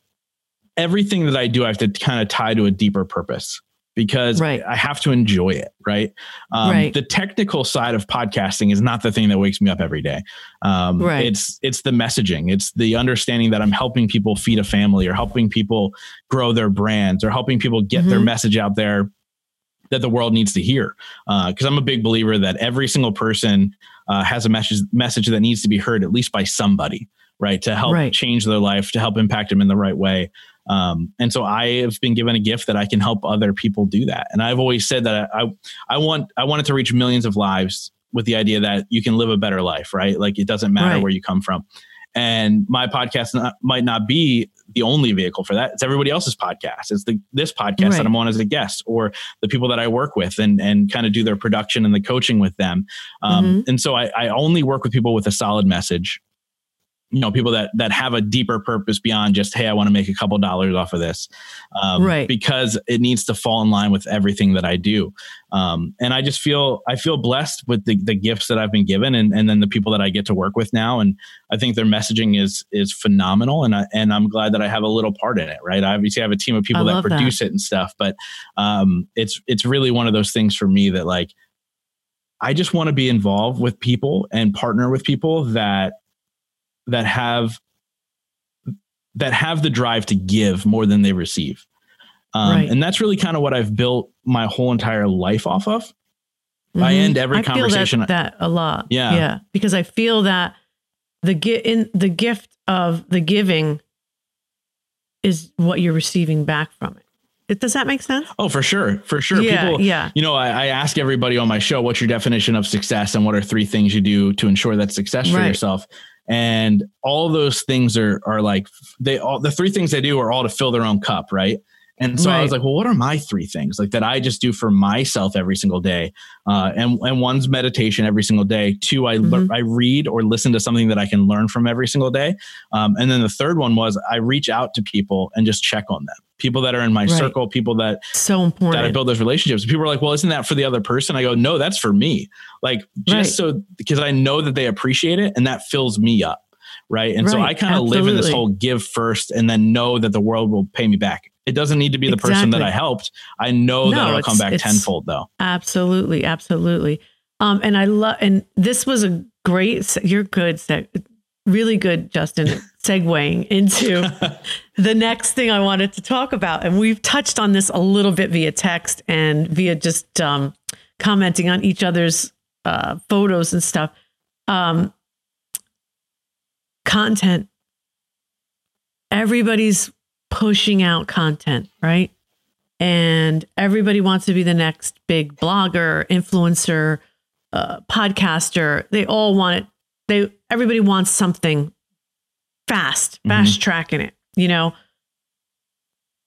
[SPEAKER 2] everything that I do, I have to kind of tie to a deeper purpose. Because
[SPEAKER 1] Right.
[SPEAKER 2] I have to enjoy it. Right. Um,
[SPEAKER 1] Right.
[SPEAKER 2] The technical side of podcasting is not the thing that wakes me up every day. Um,
[SPEAKER 1] Right.
[SPEAKER 2] It's it's the messaging. It's the understanding that I'm helping people feed a family or helping people grow their brands or helping people get their
[SPEAKER 1] Mhm.
[SPEAKER 2] message out there that the world needs to hear. Because I'm a big believer that every single person uh, has a message message that needs to be heard at least by somebody, right? To help
[SPEAKER 1] Right.
[SPEAKER 2] change their life, to help impact them in the right way. Um, and so I have been given a gift that I can help other people do that. And I've always said that I, I want I wanted to reach millions of lives with the idea that you can live a better life, right? Like it doesn't matter
[SPEAKER 1] Right.
[SPEAKER 2] where you come from. And my podcast not, might not be the only vehicle for that. It's everybody else's podcast. It's the this podcast
[SPEAKER 1] Right.
[SPEAKER 2] that I'm on as a guest, or the people that I work with, and and kind of do their production and the coaching with them. Um,
[SPEAKER 1] Mm-hmm.
[SPEAKER 2] And so I, I only work with people with a solid message. You know, people that that have a deeper purpose beyond just hey, I want to make a couple dollars off of this, um,
[SPEAKER 1] Right.
[SPEAKER 2] Because it needs to fall in line with everything that I do. Um, and I just feel I feel blessed with the, the gifts that I've been given, and and then the people that I get to work with now, and I think their messaging is is phenomenal, and I and I'm glad that I have a little part in it. Right, I obviously have a team of people that
[SPEAKER 1] love that.
[SPEAKER 2] produce it and stuff, but um, it's it's really one of those things for me that like I just want to be involved with people and partner with people that that have that have the drive to give more than they receive. Um,
[SPEAKER 1] Right.
[SPEAKER 2] And that's really kind of what I've built my whole entire life off of. I
[SPEAKER 1] Mhm.
[SPEAKER 2] end every
[SPEAKER 1] I feel
[SPEAKER 2] conversation-
[SPEAKER 1] that, that a lot.
[SPEAKER 2] Yeah.
[SPEAKER 1] yeah, because I feel that the gi- in the gift of the giving is what you're receiving back from it. It- Does that make sense?
[SPEAKER 2] Oh, for sure. For sure.
[SPEAKER 1] Yeah,
[SPEAKER 2] people,
[SPEAKER 1] yeah.
[SPEAKER 2] you know, I, I ask everybody on my show, what's your definition of success and what are three things you do to ensure that success for
[SPEAKER 1] Right.
[SPEAKER 2] yourself? And all those things are, are like, they all, the three things they do are all to fill their own cup. Right. And so I was like, well, what are my three things like that I just do for myself every single day? Uh, and, and one's meditation every single day. Two, I,
[SPEAKER 1] Mhm.
[SPEAKER 2] I read or listen to something that I can learn from every single day. Um, and then the third one was I reach out to people and just check on them. People that are in my
[SPEAKER 1] Right.
[SPEAKER 2] circle, people that
[SPEAKER 1] So important.
[SPEAKER 2] that I build those relationships. People are like, well, isn't that for the other person? I go, no, that's for me. Like just
[SPEAKER 1] Right.
[SPEAKER 2] so because I know that they appreciate it and that fills me up. Right. And so I kind of live in this whole give first and then know that the world will pay me back. It doesn't need to be the person that I helped. I know
[SPEAKER 1] No,
[SPEAKER 2] that it'll come back tenfold though.
[SPEAKER 1] Absolutely, absolutely. Um, and I love, and this was a great. You're good, really good, Justin. segueing into the next thing I wanted to talk about, and we've touched on this a little bit via text and via just um, commenting on each other's uh, photos and stuff. Um, content. Everybody's pushing out content, right? and everybody wants to be the next big blogger, influencer, uh, podcaster. They all want it. They everybody wants something fast, fast tracking it. You know,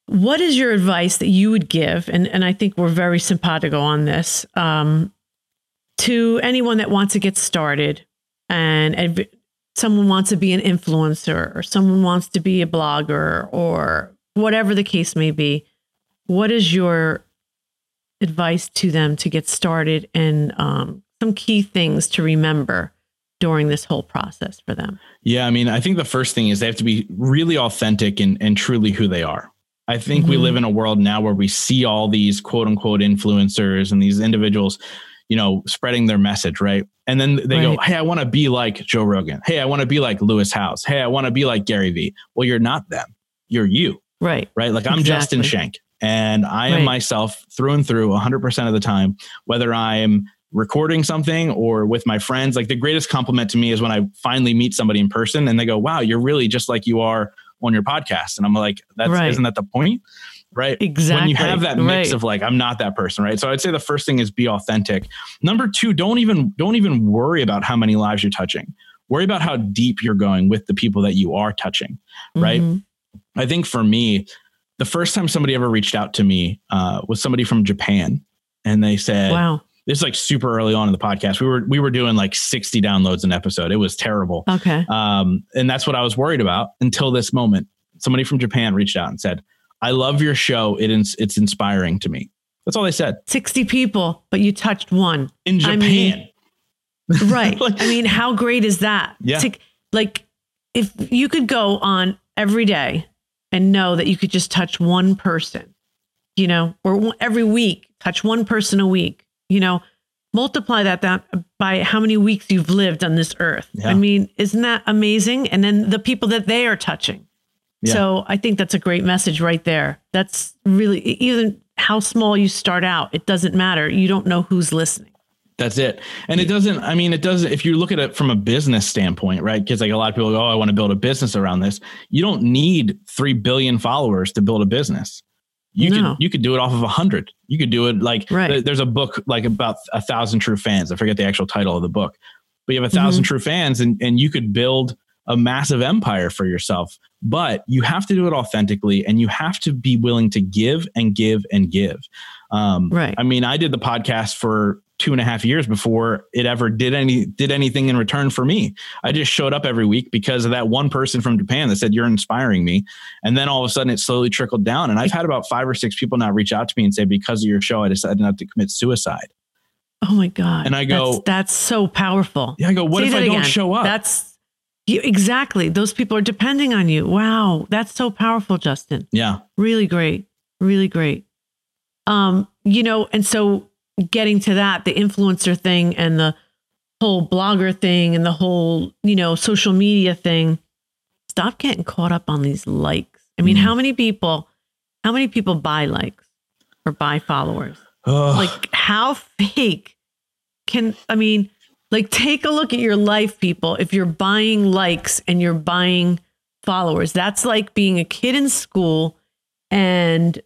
[SPEAKER 1] what is your advice that you would give? And and I think we're very simpatico on this um, to anyone that wants to get started, and, and someone wants to be an influencer, or someone wants to be a blogger, or whatever the case may be what is your advice to them to get started and um, some key things to remember during this whole process for them?
[SPEAKER 2] Yeah, I mean, I think the first thing is they have to be really authentic and, and truly who they are. I think we
[SPEAKER 1] Mhm.
[SPEAKER 2] live in a world now where we see all these quote unquote influencers and these individuals, you know, spreading their message, right? And then they go, Hey, I want to be like Joe Rogan. Hey, I want to be like Lewis Howes. Hey, I want to be like Gary Vee. Well, you're not them. You're you,
[SPEAKER 1] Right.
[SPEAKER 2] right? Like I'm Justin. Schenck and I am
[SPEAKER 1] Right.
[SPEAKER 2] myself through and through 100% of the time, whether I'm recording something or with my friends. Like the greatest compliment to me is when I finally meet somebody in person and they go, wow, you're really just like you are on your podcast. And I'm like, that's,
[SPEAKER 1] Right.
[SPEAKER 2] isn't that the point? Right.
[SPEAKER 1] Exactly.
[SPEAKER 2] When you have that mix
[SPEAKER 1] Right.
[SPEAKER 2] of like, I'm not that person. Right. So I'd say the first thing is be authentic. Number two, don't even, don't even worry about how many lives you're touching. Worry about how deep you're going with the people that you are touching. right?
[SPEAKER 1] Mhm.
[SPEAKER 2] I think for me, the first time somebody ever reached out to me uh, was somebody from Japan, and they said,
[SPEAKER 1] Wow.
[SPEAKER 2] "This is like super early on in the podcast. We were we were doing like sixty downloads an episode. It was terrible,
[SPEAKER 1] Okay.
[SPEAKER 2] um, and that's what I was worried about until this moment. Somebody from Japan reached out and said, "I love your show. It is it's inspiring to me." That's all they said
[SPEAKER 1] 60 people, but you touched one.
[SPEAKER 2] in
[SPEAKER 1] I
[SPEAKER 2] Japan.
[SPEAKER 1] mean- Right.
[SPEAKER 2] Like-
[SPEAKER 1] I mean, how great is that?
[SPEAKER 2] Yeah.
[SPEAKER 1] To- like, if you could go on every day and know that you could just touch one person, you know, or every week, touch one person a week, you know, multiply that, down by how many weeks you've lived on this earth.
[SPEAKER 2] Yeah.
[SPEAKER 1] I mean, isn't that amazing? And then the people that they are touching.
[SPEAKER 2] Yeah.
[SPEAKER 1] So I think that's a great message right there. That's really even how small you start out, it doesn't matter. You don't know who's listening.
[SPEAKER 2] That's it. And it doesn't, I mean, it doesn't, if you look at it from a business standpoint, right? Because like a lot of people go, oh, I want to build a business around this. You don't need 3 billion followers to build a business. You
[SPEAKER 1] No.
[SPEAKER 2] could you could do it off of a hundred. You could do it like
[SPEAKER 1] Right.
[SPEAKER 2] there- there's a book like about a thousand true fans. I forget the actual title of the book, but you have a 1000
[SPEAKER 1] Mm-hmm.
[SPEAKER 2] true fans and, and you could build a massive empire for yourself. But you have to do it authentically and you have to be willing to give and give and give. Um,
[SPEAKER 1] Right.
[SPEAKER 2] I mean, I did the podcast for two and a half years before it ever did any did anything in return for me. I just showed up every week because of that one person from Japan that said you're inspiring me, and then all of a sudden it slowly trickled down. And I've had about five or six people now reach out to me and say because of your show, I decided not to commit suicide.
[SPEAKER 1] Oh my God.
[SPEAKER 2] And I go-
[SPEAKER 1] that's, that's so powerful.
[SPEAKER 2] Yeah, I go, what
[SPEAKER 1] Say
[SPEAKER 2] if I don't
[SPEAKER 1] again.
[SPEAKER 2] show up?
[SPEAKER 1] That's you, exactly. Those people are depending on you. Wow. That's so powerful, Justin.
[SPEAKER 2] yeah,
[SPEAKER 1] Really great. Really great. Um, you know, and so getting to that, the influencer thing and the whole blogger thing and the whole, you know, social media thing, stop getting caught up on these likes. I mean,
[SPEAKER 2] Mhm.
[SPEAKER 1] how many people, how many people buy likes or buy followers?
[SPEAKER 2] Ugh.
[SPEAKER 1] like how fake can i mean like take a look at your life people if you're buying likes and you're buying followers that's like being a kid in school and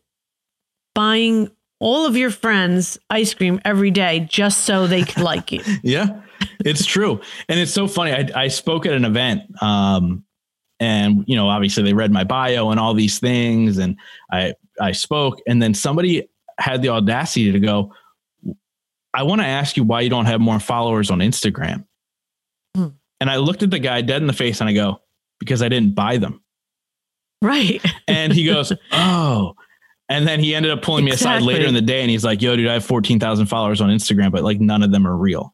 [SPEAKER 1] buying all of your friends ice cream every day just so they could like you
[SPEAKER 2] yeah, it's true. And it's so funny. I, I spoke at an event, um, and you know, obviously they read my bio and all these things, and I I spoke, and then somebody had the audacity to go, "I want to ask you why you don't have more followers on Instagram."
[SPEAKER 1] Hmm.
[SPEAKER 2] And I looked at the guy dead in the face, and I go, "Because I didn't buy them."
[SPEAKER 1] right
[SPEAKER 2] And he goes, "Oh." And then he ended up pulling me aside later in the day and he's like, yo, dude, I have 14,000 followers on Instagram, but like none of them are real.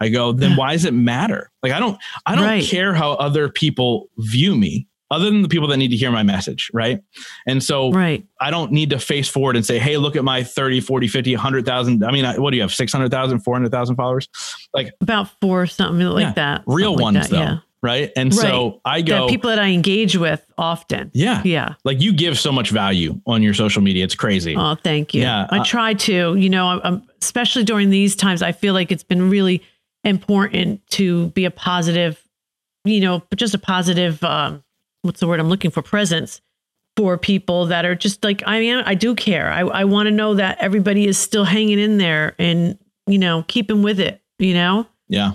[SPEAKER 2] I go, then why does it matter? Like, I don't, I don't
[SPEAKER 1] Right.
[SPEAKER 2] care how other people view me other than the people that need to hear my message. Right. And so
[SPEAKER 1] right
[SPEAKER 2] I don't need to face forward and say, Hey, look at my 30, 40, 50, 100,000. I mean, what do you have? 600,000, 400,000 followers, Like
[SPEAKER 1] about four something like
[SPEAKER 2] Yeah,
[SPEAKER 1] that
[SPEAKER 2] real
[SPEAKER 1] something like
[SPEAKER 2] ones
[SPEAKER 1] that,
[SPEAKER 2] though.
[SPEAKER 1] yeah
[SPEAKER 2] Right. And so I
[SPEAKER 1] the
[SPEAKER 2] go,
[SPEAKER 1] people that i engage with often
[SPEAKER 2] yeah,
[SPEAKER 1] yeah
[SPEAKER 2] like you give so much value on your social media. It's crazy.
[SPEAKER 1] Oh, thank you.
[SPEAKER 2] Yeah,
[SPEAKER 1] I
[SPEAKER 2] uh,
[SPEAKER 1] try to, you know, um, especially during these times, I feel like it's been really important to be a positive, you know, just a positive, um, what's the word I'm looking for? Presence for people that are just like, I mean, I do care. I, I want to know that everybody is still hanging in there and, you know, keeping with it, you know?
[SPEAKER 2] yeah.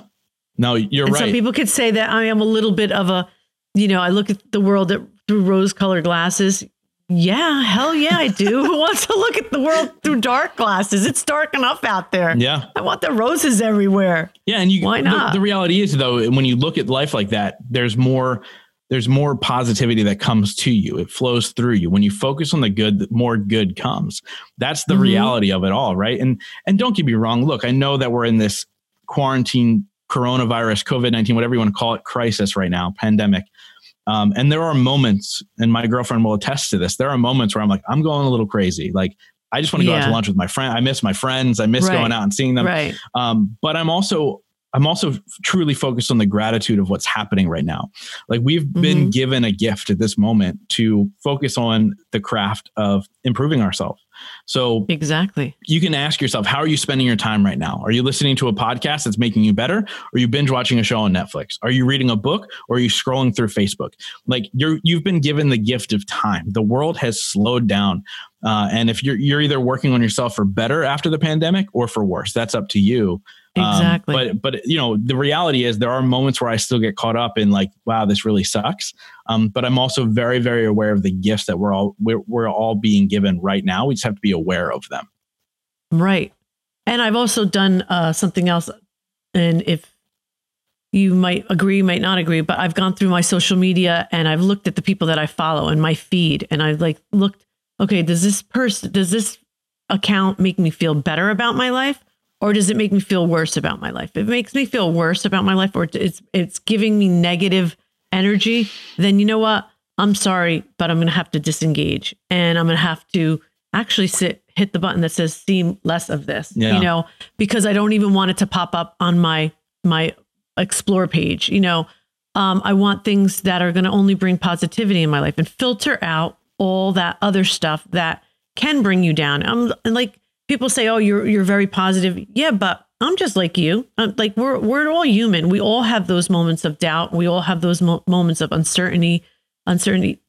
[SPEAKER 2] No, you're
[SPEAKER 1] and
[SPEAKER 2] right.
[SPEAKER 1] some people could say that I am a little bit of a, you know, I look at the world through rose colored glasses. Yeah, hell yeah, I do. Who wants to look at the world through dark glasses? It's dark enough out there.
[SPEAKER 2] yeah.
[SPEAKER 1] I want the roses everywhere.
[SPEAKER 2] Yeah, and you
[SPEAKER 1] Why not?
[SPEAKER 2] The, reality is though, when you look at life like that, there's more there's more positivity that comes to you. It flows through you. When you focus on the good, more good comes. That's the
[SPEAKER 1] Mhm.
[SPEAKER 2] reality of it all, right? And and don't get me wrong. Look, I know that we're in this quarantine, coronavirus, COVID nineteen, whatever you want to call it, crisis right now, pandemic. Um, and there are moments, and my girlfriend will attest to this. There are moments where I'm like, I'm going a little crazy. Like, I just want to go out to lunch with my friend. I miss my friends. I miss
[SPEAKER 1] Right.
[SPEAKER 2] going out and seeing them
[SPEAKER 1] right.
[SPEAKER 2] um, but i'm also i'm also truly focused on the gratitude of what's happening right now like we've been
[SPEAKER 1] Mhm.
[SPEAKER 2] given a gift at this moment to focus on the craft of improving ourselves so
[SPEAKER 1] Exactly.
[SPEAKER 2] you can ask yourself how are you spending your time right now? Are you listening to a podcast that's making you better? Are you binge watching a show on netflix? Are you reading a book? Or are you scrolling through facebook? Like you're you've been given the gift of time. The world has slowed down. Uh, and if you're you're either working on yourself for better after the pandemic or for worse that's up to you Um,
[SPEAKER 1] Exactly.
[SPEAKER 2] but but you know the reality is there are moments where I still get caught up in like wow this really sucks. Um, but I'm also very very aware of the gifts that we're all we're, we're all being given right now. We just have to be aware of them.
[SPEAKER 1] Right. And I've also done uh, something else. And if you might agree, might not agree, but I've gone through my social media and I've looked at the people that I follow in my feed and I've like looked, okay, does this person, does this account make me feel better about my life? Or does it make me feel worse about my life? If it makes me feel worse about my life, or it's it's giving me negative energy, then you know what? I'm sorry, but I'm gonna have to disengage, and I'm gonna have to actually sit hit the button that says see less of this.
[SPEAKER 2] Yeah.
[SPEAKER 1] You know, because I don't even want it to pop up on my my explore page. You know, um, I want things that are going to only bring positivity in my life and filter out all that other stuff that can bring you down. I'm like people say, "Oh, you're you're very positive." Yeah, but I'm just like you. I'm, like we're we're all human. We all have those moments of doubt. We all have those mo- moments of uncertainty, uncertainty,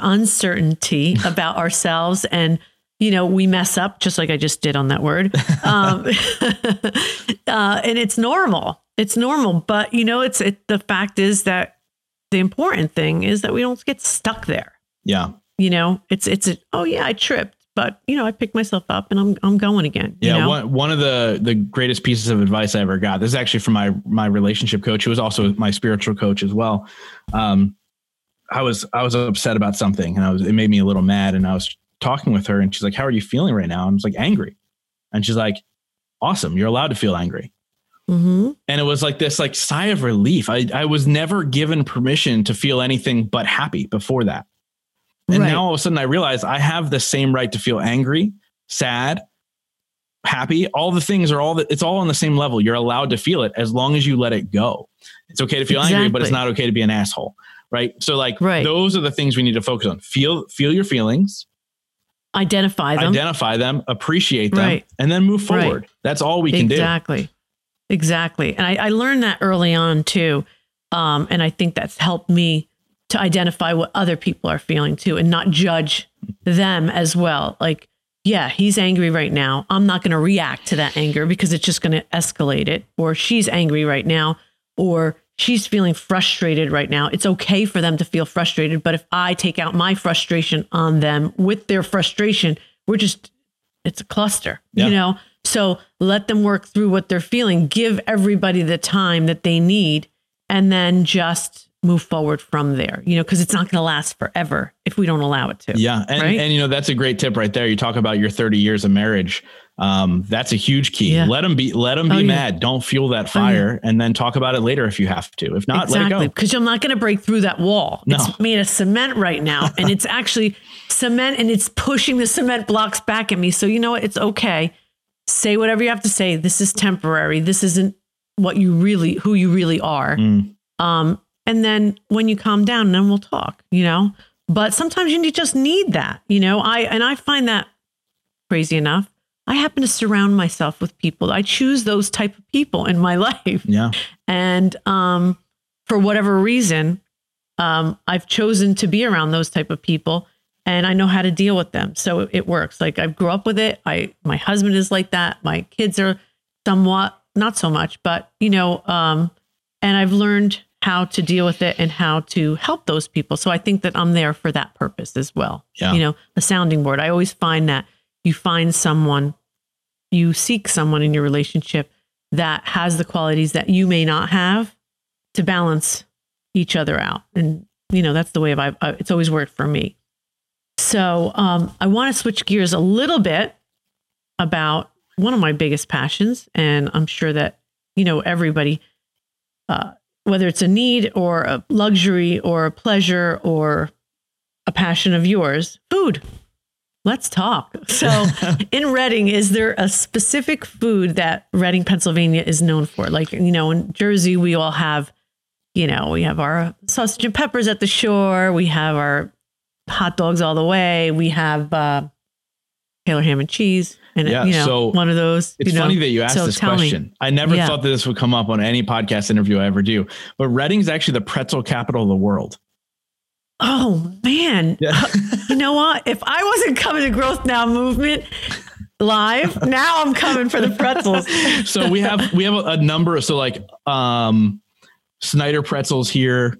[SPEAKER 1] uncertainty about ourselves, and you know we mess up just like I just did on that word. Um, uh, and it's normal. It's normal, but you know, it's it, the fact is that the important thing is that we don't get stuck there.
[SPEAKER 2] Yeah.
[SPEAKER 1] You know, it's it's a, oh yeah, I tripped, but you know, I picked myself up and I'm I'm going again. you
[SPEAKER 2] Yeah,
[SPEAKER 1] know?
[SPEAKER 2] one one of the the greatest pieces of advice I ever got. This is actually from my my relationship coach, who was also my spiritual coach as well. Um, I was I was upset about something, and I was it made me a little mad, and I was talking with her, and she's like, "How are you feeling right now?" And I was like, "Angry," and she's like, "Awesome, you're allowed to feel angry."
[SPEAKER 1] Mhm.
[SPEAKER 2] And it was like this like sigh of relief. I I was never given permission to feel anything but happy before that. And
[SPEAKER 1] Right.
[SPEAKER 2] now all of a sudden I realize I have the same right to feel angry, sad, happy. All the things are all that it's all on the same level. You're allowed to feel it as long as you let it go. It's okay to feel angry, but it's not okay to be an asshole. Right. So like
[SPEAKER 1] Right.
[SPEAKER 2] those are the things we need to focus on. Feel feel your feelings,
[SPEAKER 1] Identify them.
[SPEAKER 2] identify them, appreciate them,
[SPEAKER 1] Right.
[SPEAKER 2] and then move forward. That's all we can do.
[SPEAKER 1] exactly. Exactly. And I, I learned that early on too. Um, and I think that's helped me to identify what other people are feeling too and not judge them as well. Like, yeah, he's angry right now. I'm not going to react to that anger because it's just going to escalate it. Or she's angry right now, or she's feeling frustrated right now. It's okay for them to feel frustrated. But if I take out my frustration on them with their frustration, we're just, it's a cluster,
[SPEAKER 2] Yeah.
[SPEAKER 1] you know? So let them work through what they're feeling, give everybody the time that they need, and then just move forward from there, you know, because it's not going to last forever if we don't allow it to.
[SPEAKER 2] Yeah, and
[SPEAKER 1] Right?
[SPEAKER 2] and you know that's a great tip right there. You talk about your 30 years of marriage. Um, that's a huge key.
[SPEAKER 1] Yeah.
[SPEAKER 2] Let them be let them be
[SPEAKER 1] Oh, yeah.
[SPEAKER 2] mad. Don't fuel that fire, and then talk about it later if you have to. If not, let it go.
[SPEAKER 1] because I'm not going to break through that wall.
[SPEAKER 2] No.
[SPEAKER 1] It's made of cement right now, and it's actually cement, and it's pushing the cement blocks back at me. So you know what? It's okay. Say whatever you have to say. This is temporary. This isn't what you really, who you really are.
[SPEAKER 2] Mm.
[SPEAKER 1] Um, and then when you calm down, then we'll talk. You know. But sometimes you just need that. You know. I and I find that crazy enough. I happen to surround myself with people. I choose those type of people in my life
[SPEAKER 2] Yeah,
[SPEAKER 1] and um, for whatever reason um, i've chosen to be around those type of people and i know how to deal with them so it works like i grew up with it i my husband is like that my kids are somewhat not so much but you know um, and i've learned how to deal with it and how to help those people so i think that i'm there for that purpose as well
[SPEAKER 2] Yeah.
[SPEAKER 1] you know a sounding board i always find that you find someone you seek someone in your relationship that has the qualities that you may not have to balance each other out. And, you know, that's the way I've, I, it's always worked for me. So um, I want to switch gears a little bit about one of my biggest passions. And I'm sure that, you know, everybody, uh, whether it's a need or a luxury or a pleasure or a passion of yours, food. Let's talk. So, in Reading, is there a specific food that Reading, Pennsylvania is known for? Like, you know, in Jersey, we all have, you know, we have our sausage and peppers at the shore, we have our hot dogs all the way, we have uh, Taylor ham and cheese, and
[SPEAKER 2] Yeah,
[SPEAKER 1] you know,
[SPEAKER 2] so
[SPEAKER 1] one of those.
[SPEAKER 2] it's
[SPEAKER 1] you know.
[SPEAKER 2] funny that you asked
[SPEAKER 1] So
[SPEAKER 2] this
[SPEAKER 1] tell me.
[SPEAKER 2] question. I never
[SPEAKER 1] Yeah.
[SPEAKER 2] thought that this would come up on any podcast interview I ever do. But Reading's actually the pretzel capital of the world.
[SPEAKER 1] Oh man,
[SPEAKER 2] Yeah.
[SPEAKER 1] you know what? If I wasn't coming to Growth Now movement live, now I'm coming for the pretzels.
[SPEAKER 2] so we have we have a, a number of so like um Snyder pretzels here.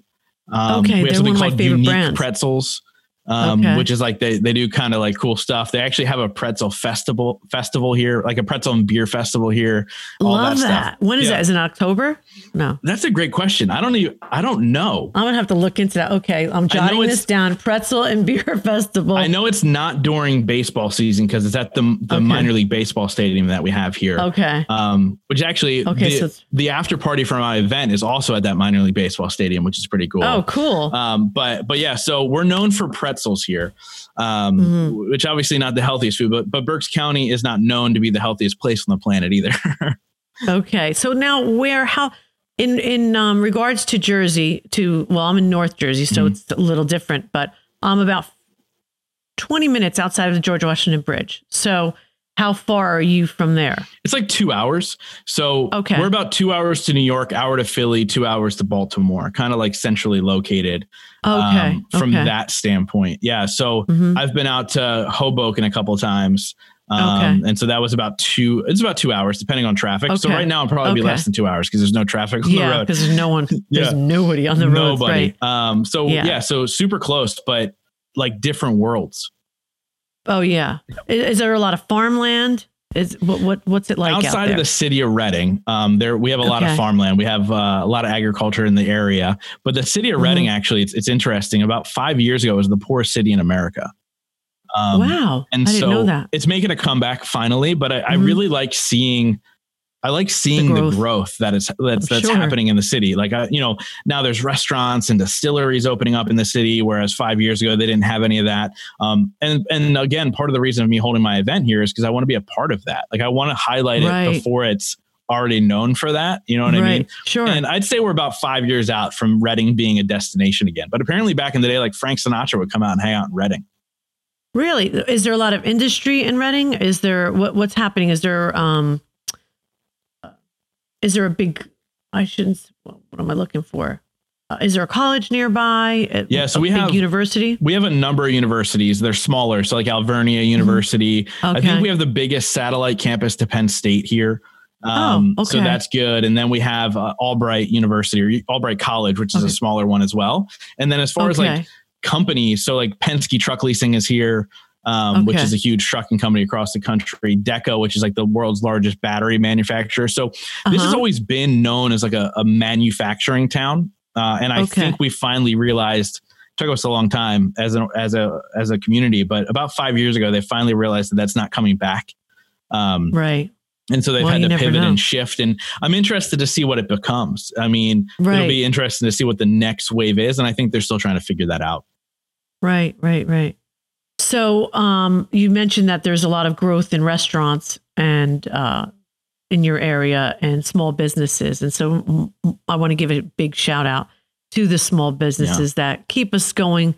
[SPEAKER 2] Um,
[SPEAKER 1] Okay,
[SPEAKER 2] we have something
[SPEAKER 1] one of my
[SPEAKER 2] called
[SPEAKER 1] favorite
[SPEAKER 2] Unique
[SPEAKER 1] brands.
[SPEAKER 2] Pretzels, um,
[SPEAKER 1] Okay.
[SPEAKER 2] which is like they they do kind of like cool stuff. They actually have a pretzel festival festival here, like a pretzel and beer festival here. all
[SPEAKER 1] Love
[SPEAKER 2] that
[SPEAKER 1] that. When is
[SPEAKER 2] Yeah.
[SPEAKER 1] that? Is it October? No.
[SPEAKER 2] That's a great question. I don't even I don't know.
[SPEAKER 1] I'm gonna have to look into that. Okay, I'm jotting this down. Pretzel and beer festival.
[SPEAKER 2] I know it's not during baseball season because it's at the the
[SPEAKER 1] Okay.
[SPEAKER 2] minor league baseball stadium that we have here.
[SPEAKER 1] Okay.
[SPEAKER 2] Um, which actually
[SPEAKER 1] Okay,
[SPEAKER 2] the,
[SPEAKER 1] so
[SPEAKER 2] the after party for my event is also at that minor league baseball stadium, which is pretty cool.
[SPEAKER 1] Oh, cool.
[SPEAKER 2] Um, but but yeah, so we're known for pretzels here, um,
[SPEAKER 1] Mhm.
[SPEAKER 2] which obviously not the healthiest food, but but Berks County is not known to be the healthiest place on the planet either.
[SPEAKER 1] Okay. So now where how in in um regards to Jersey to well I'm in North Jersey so
[SPEAKER 2] Mhm.
[SPEAKER 1] it's a little different but I'm about 20 minutes outside of the George Washington Bridge. So how far are you from there?
[SPEAKER 2] it's like two hours. So
[SPEAKER 1] Okay.
[SPEAKER 2] we're about two hours to New York, hour to Philly, two hours to Baltimore, kind of like centrally located
[SPEAKER 1] Okay.
[SPEAKER 2] um, from
[SPEAKER 1] okay.
[SPEAKER 2] that standpoint. Yeah. So
[SPEAKER 1] Mhm.
[SPEAKER 2] I've been out to Hoboken a couple of times. Um,
[SPEAKER 1] Okay.
[SPEAKER 2] and so that was about two, it's about two hours depending on traffic. So right now it'll probably be less than two hours because there's no traffic on the
[SPEAKER 1] Yeah,
[SPEAKER 2] road.
[SPEAKER 1] because there's no one there's
[SPEAKER 2] Yeah.
[SPEAKER 1] nobody on the road.
[SPEAKER 2] Nobody.
[SPEAKER 1] Right.
[SPEAKER 2] Um, so
[SPEAKER 1] Yeah.
[SPEAKER 2] yeah. so super close, but like different worlds.
[SPEAKER 1] Oh yeah. Is, is there a lot of farmland? Is what what what's it like out
[SPEAKER 2] outside
[SPEAKER 1] there?
[SPEAKER 2] of the city of Reading, um, there we have a lot
[SPEAKER 1] Okay.
[SPEAKER 2] of farmland. We have uh, a lot of agriculture in the area. But the city of Reading,
[SPEAKER 1] Mm-hmm.
[SPEAKER 2] actually, it's, it's interesting. About five years ago, it was the poorest city in America. Um,
[SPEAKER 1] wow.
[SPEAKER 2] And
[SPEAKER 1] I
[SPEAKER 2] so
[SPEAKER 1] know that.
[SPEAKER 2] it's making a comeback finally. But I, I
[SPEAKER 1] Mhm.
[SPEAKER 2] really like seeing. I like seeing the
[SPEAKER 1] growth.
[SPEAKER 2] growth, that is that's that's
[SPEAKER 1] Sure.
[SPEAKER 2] happening in the city. Like I, you know, now there's restaurants and distilleries opening up in the city, whereas five years ago they didn't have any of that. Um, and and again, part of the reason of me holding my event here is because I want to be a part of that. Like I want to highlight
[SPEAKER 1] Right.
[SPEAKER 2] it before it's already known for that. You know what I mean?
[SPEAKER 1] Sure.
[SPEAKER 2] And I'd say we're about five years out from Reading being a destination again. But apparently back in the day, like Frank Sinatra would come out and hang out in Reading.
[SPEAKER 1] Really? Is there a lot of industry in Reading? Is there what what's happening? Is there um is there a big I shouldn't what am I looking for? Uh, is there a college nearby? A-
[SPEAKER 2] Yeah, so we have-
[SPEAKER 1] university.
[SPEAKER 2] We have a number of universities. They're smaller. So like Alvernia University.
[SPEAKER 1] Mm-hmm. Okay.
[SPEAKER 2] I think we have the biggest satellite campus to Penn State here. Um,
[SPEAKER 1] Oh,
[SPEAKER 2] So that's good. And then we have uh, Albright University or Albright College, which is
[SPEAKER 1] Okay.
[SPEAKER 2] a smaller one as well. And then as far as like companies, so like Penske Truck Leasing is here, um, which is a huge trucking company across the country. Deka, which is like the world's largest battery manufacturer. So this has
[SPEAKER 1] Uh-huh.
[SPEAKER 2] always been known as like a, a manufacturing town. Uh, and I
[SPEAKER 1] Okay.
[SPEAKER 2] think we finally realized took us a long time as a as a as a community, but about five years ago, they finally realized that that's not coming back. Um,
[SPEAKER 1] right.
[SPEAKER 2] and so they've
[SPEAKER 1] Well,
[SPEAKER 2] had to pivot
[SPEAKER 1] know.
[SPEAKER 2] and shift. And I'm interested to see what it becomes. I mean,
[SPEAKER 1] Right.
[SPEAKER 2] it'll be interesting to see what the next wave is. And I think they're still trying to figure that out.
[SPEAKER 1] Right, right, right. So, um, you mentioned that there's a lot of growth in restaurants and uh, in your area and small businesses, and so I want to give a big shout out to the small businesses that keep us going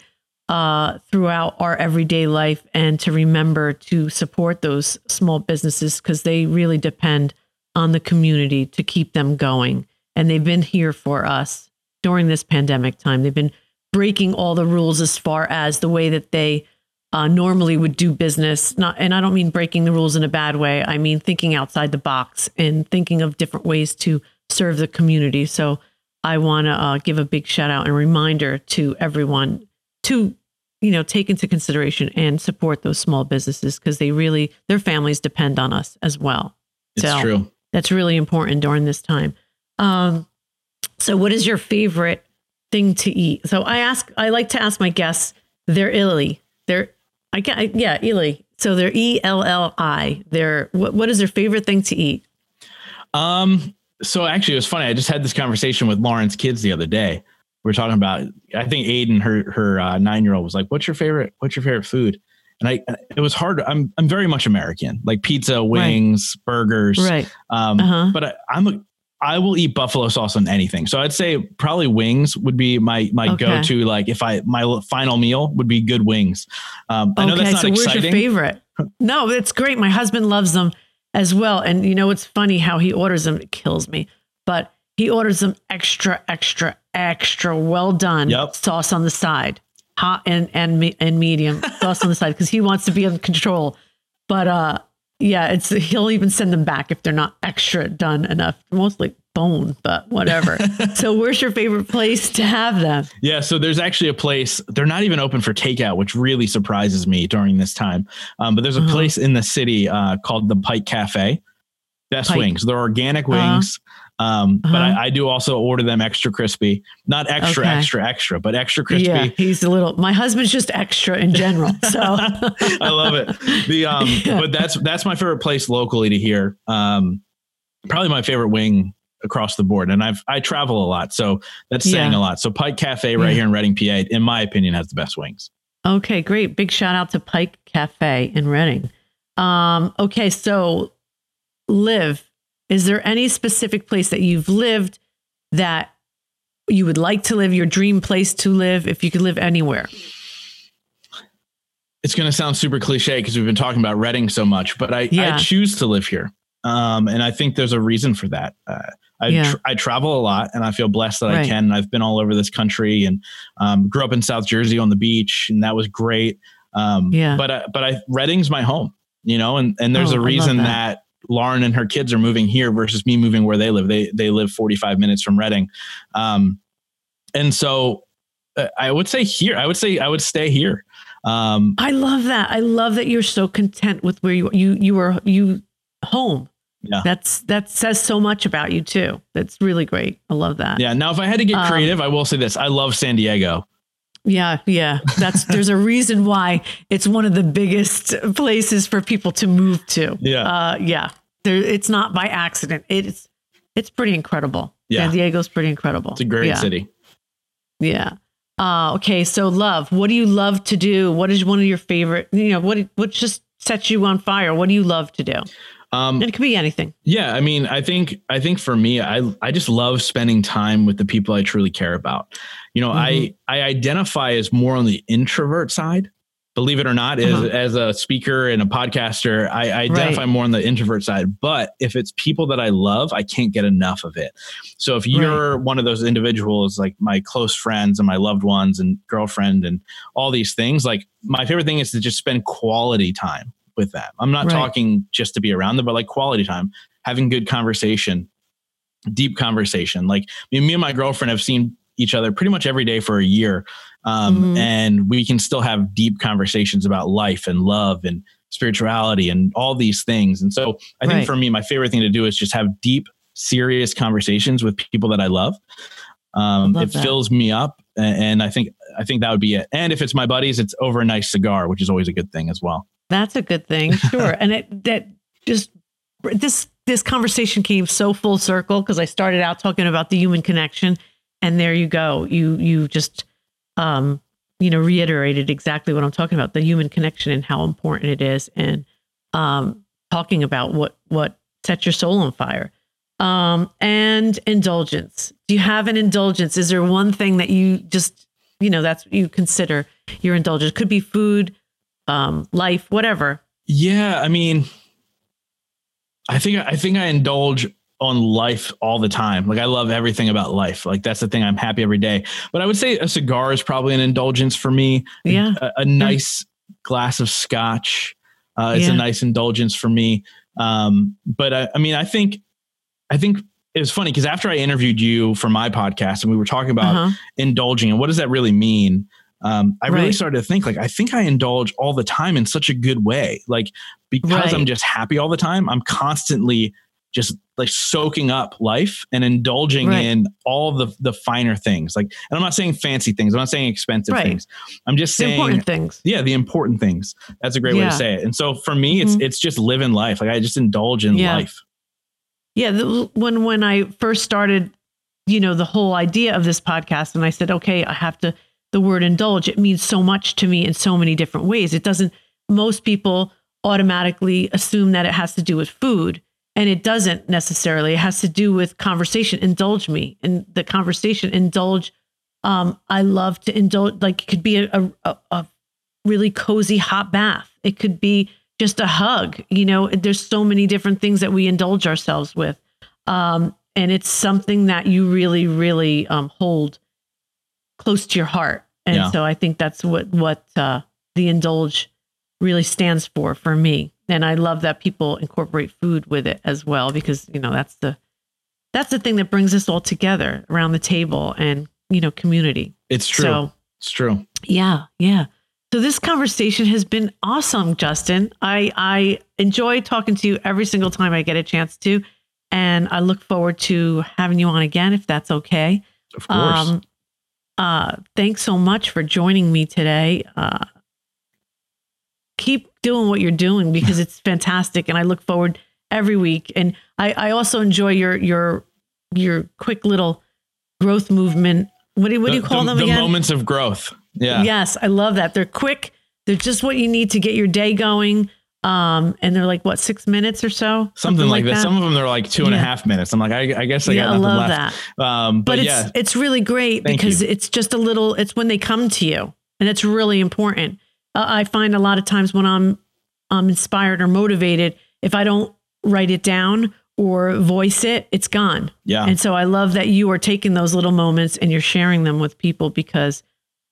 [SPEAKER 1] uh, throughout our everyday life, and to remember to support those small businesses because they really depend on the community to keep them going, and they've been here for us during this pandemic time. They've been breaking all the rules as far as the way that they uh, normally would do business. Not, and I don't mean breaking the rules in a bad way. I mean thinking outside the box and thinking of different ways to serve the community. So I want to uh, give a big shout out and reminder to everyone to you know take into consideration and support those small businesses because they really their families depend on us as well.
[SPEAKER 2] It's
[SPEAKER 1] So-
[SPEAKER 2] true.
[SPEAKER 1] That's really important during this time. Um, so, what is your favorite thing to eat? So, I ask, I like to ask my guests. They're illy. They're, I get, yeah, Eli. So they're E L L I. They're what? What is their favorite thing to eat?
[SPEAKER 2] Um, so actually, it was funny. I just had this conversation with Lauren's kids the other day. We are talking about. I think Aiden, her her uh, nine year old, was like, "What's your favorite? What's your favorite food?" And I, it was hard. I'm I'm very much American, like pizza, wings, burgers.
[SPEAKER 1] Right.
[SPEAKER 2] Um,
[SPEAKER 1] Uh-huh.
[SPEAKER 2] but I, I'm a, I will eat buffalo sauce on anything. So I'd say probably wings would be my my
[SPEAKER 1] Okay.
[SPEAKER 2] go to. Like if I my final meal would be good wings. Um, I know that's not
[SPEAKER 1] so where's your favorite? No, it's great. My husband loves them as well. And you know, it's funny how he orders them. It kills me, but he orders them extra, extra, extra well done
[SPEAKER 2] Yep.
[SPEAKER 1] sauce on the side, hot and and and medium sauce on the side because he wants to be in control. But uh, yeah, it's he'll even send them back if they're not extra done enough. Mostly bone, but whatever. so, where's your favorite place to have them?
[SPEAKER 2] Yeah, so there's actually a place. They're not even open for takeout, which really surprises me during this time. Um, but there's a
[SPEAKER 1] Uh-huh.
[SPEAKER 2] place in the city uh, called the Pike Cafe. Best
[SPEAKER 1] Pike.
[SPEAKER 2] wings. They're organic
[SPEAKER 1] Uh-huh.
[SPEAKER 2] wings. Um, But
[SPEAKER 1] Uh-huh.
[SPEAKER 2] I, I do also order them extra crispy, not extra,
[SPEAKER 1] Okay.
[SPEAKER 2] extra, extra, but extra crispy.
[SPEAKER 1] Yeah, he's a little. My husband's just extra in general. So
[SPEAKER 2] I love it. The um,
[SPEAKER 1] Yeah.
[SPEAKER 2] but that's that's my favorite place locally to hear. Um, probably my favorite wing across the board, and I've I travel a lot, so that's saying
[SPEAKER 1] Yeah.
[SPEAKER 2] a lot. So Pike Cafe right
[SPEAKER 1] Yeah.
[SPEAKER 2] here in Reading, PA, in my opinion, has the best wings.
[SPEAKER 1] Okay, great. Big shout out to Pike Cafe in Reading. Um, okay, so live. Is there any specific place that you've lived that you would like to live, your dream place to live, if you could live anywhere?
[SPEAKER 2] It's going to sound super cliche because we've been talking about Reading so much, but I,
[SPEAKER 1] Yeah.
[SPEAKER 2] I choose to live here. Um, and I think there's a reason for that. Uh, I,
[SPEAKER 1] Yeah.
[SPEAKER 2] tr- I travel a lot and I feel blessed that I
[SPEAKER 1] Right.
[SPEAKER 2] can. I've been all over this country and um, grew up in South Jersey on the beach, and that was great. Um,
[SPEAKER 1] Yeah.
[SPEAKER 2] But I, but I Reading's my home, you know, and and there's
[SPEAKER 1] Oh, I
[SPEAKER 2] a reason
[SPEAKER 1] that.
[SPEAKER 2] that. Lauren and her kids are moving here versus me moving where they live. They they live 45 minutes from Reading, um, and so uh, I would say here. I would say I would stay here. Um,
[SPEAKER 1] I love that. I love that you're so content with where you you you are you home.
[SPEAKER 2] Yeah.
[SPEAKER 1] That's that says so much about you too. That's really great. I love that.
[SPEAKER 2] Yeah. Now, if I had to get
[SPEAKER 1] Um,
[SPEAKER 2] creative, I will say this: I love San Diego.
[SPEAKER 1] Yeah, yeah. That's there's a reason why it's one of the biggest places for people to move to.
[SPEAKER 2] Yeah.
[SPEAKER 1] Uh yeah. There it's not by accident. It's it's pretty incredible.
[SPEAKER 2] Yeah.
[SPEAKER 1] San Diego's pretty incredible.
[SPEAKER 2] It's a great
[SPEAKER 1] yeah.
[SPEAKER 2] city.
[SPEAKER 1] Yeah. Uh okay, so love. What do you love to do? What is one of your favorite, you know, what what just sets you on fire? What do you love to do?
[SPEAKER 2] Um,
[SPEAKER 1] And it could be anything.
[SPEAKER 2] yeah, I mean, I think I think for me, I I just love spending time with the people I truly care about. You know,
[SPEAKER 1] Mm-hmm.
[SPEAKER 2] I I identify as more on the introvert side. Believe it or not,
[SPEAKER 1] Uh-huh.
[SPEAKER 2] as, as a speaker and a podcaster, I, I identify
[SPEAKER 1] Right.
[SPEAKER 2] more on the introvert side. But if it's people that I love, I can't get enough of it. So if you're one of those individuals, like my close friends and my loved ones and girlfriend and all these things, like my favorite thing is to just spend quality time with them. I'm not
[SPEAKER 1] Right.
[SPEAKER 2] talking just to be around them, but like quality time, having good conversation, deep conversation. Like me, me and my girlfriend have seen each other pretty much every day for a year. Um,
[SPEAKER 1] Mhm.
[SPEAKER 2] And we can still have deep conversations about life and love and spirituality and all these things. And so I think
[SPEAKER 1] Right.
[SPEAKER 2] for me, my favorite thing to do is just have deep, serious conversations with people that I love. Um,
[SPEAKER 1] Love
[SPEAKER 2] it
[SPEAKER 1] that.
[SPEAKER 2] fills me up, a- and I think I think that would be it. And if it's my buddies, it's over a nice cigar, which is always a good thing as well.
[SPEAKER 1] That's a good thing. Sure. and it that just this this conversation came so full circle because I started out talking about the human connection and there you go. You you just um you know reiterated exactly what I'm talking about, the human connection and how important it is and um talking about what what sets your soul on fire. Um and indulgence. Do you have an indulgence? Is there one thing that you just you know that's what you consider your indulgence? Could be food, um, life, whatever.
[SPEAKER 2] Yeah, I mean, I think I think I indulge on life all the time. Like I love everything about life. Like that's the thing. I'm happy every day. But I would say a cigar is probably an indulgence for me.
[SPEAKER 1] Yeah.
[SPEAKER 2] a, a nice glass of scotch uh, is
[SPEAKER 1] Yeah.
[SPEAKER 2] a nice indulgence for me. Um, but I, I mean, I think I think it was funny because after I interviewed you for my podcast and we were talking about
[SPEAKER 1] Uh-huh.
[SPEAKER 2] indulging and what does that really mean um, i really started to think like i think i indulge all the time in such a good way like because
[SPEAKER 1] Right.
[SPEAKER 2] i'm just happy all the time i'm constantly just like soaking up life and indulging
[SPEAKER 1] Right.
[SPEAKER 2] in all the the finer things like and i'm not saying fancy things i'm not saying expensive
[SPEAKER 1] Right.
[SPEAKER 2] things i'm just
[SPEAKER 1] The
[SPEAKER 2] saying
[SPEAKER 1] important things.
[SPEAKER 2] yeah the important things that's a great way to say it and so for me it's
[SPEAKER 1] Mhm.
[SPEAKER 2] it's just living life like i just indulge in
[SPEAKER 1] Yeah.
[SPEAKER 2] life
[SPEAKER 1] Yeah. The, when when I first started, you know, the whole idea of this podcast, and I said, okay, I have to. The word indulge it means so much to me in so many different ways. It doesn't. Most people automatically assume that it has to do with food, and it doesn't necessarily. It has to do with conversation. Indulge me in the conversation. Indulge. Um, I love to indulge. Like it could be a, a, a really cozy hot bath. It could be just a hug. You know, there's so many different things that we indulge ourselves with. Um, and it's something that you really, really um, hold close to your heart. And
[SPEAKER 2] Yeah.
[SPEAKER 1] so I think that's what what uh, the indulge really stands for for me. And I love that people incorporate food with it as well because you know that's the that's the thing that brings us all together around the table and you know community.
[SPEAKER 2] it's true
[SPEAKER 1] So
[SPEAKER 2] it's true
[SPEAKER 1] yeah, yeah. So this conversation has been awesome, Justin. I I enjoy talking to you every single time I get a chance to, and I look forward to having you on again if that's okay.
[SPEAKER 2] of course
[SPEAKER 1] Um, uh, thanks so much for joining me today. Uh, keep doing what you're doing because it's fantastic, and I look forward every week. And I, I also enjoy your your your quick little growth movement. What do, what do you
[SPEAKER 2] The-
[SPEAKER 1] call
[SPEAKER 2] the,
[SPEAKER 1] them
[SPEAKER 2] the
[SPEAKER 1] again?
[SPEAKER 2] moments of growth Yeah.
[SPEAKER 1] Yes, I love that. They're quick. They're just what you need to get your day going. Um, and they're like what six minutes or so,
[SPEAKER 2] something, like that. Some of them they're like two and a half
[SPEAKER 1] Yeah.
[SPEAKER 2] minutes. I'm like, I, I guess I
[SPEAKER 1] yeah,
[SPEAKER 2] got
[SPEAKER 1] I
[SPEAKER 2] nothing
[SPEAKER 1] love
[SPEAKER 2] left.
[SPEAKER 1] that.
[SPEAKER 2] Um, but,
[SPEAKER 1] But, it's
[SPEAKER 2] yeah,
[SPEAKER 1] it's really great
[SPEAKER 2] Thank
[SPEAKER 1] because
[SPEAKER 2] you.
[SPEAKER 1] it's just a little. It's when they come to you, and it's really important. Uh, I find a lot of times when I'm I'm inspired or motivated, if I don't write it down or voice it, it's gone.
[SPEAKER 2] yeah,
[SPEAKER 1] And so I love that you are taking those little moments and you're sharing them with people because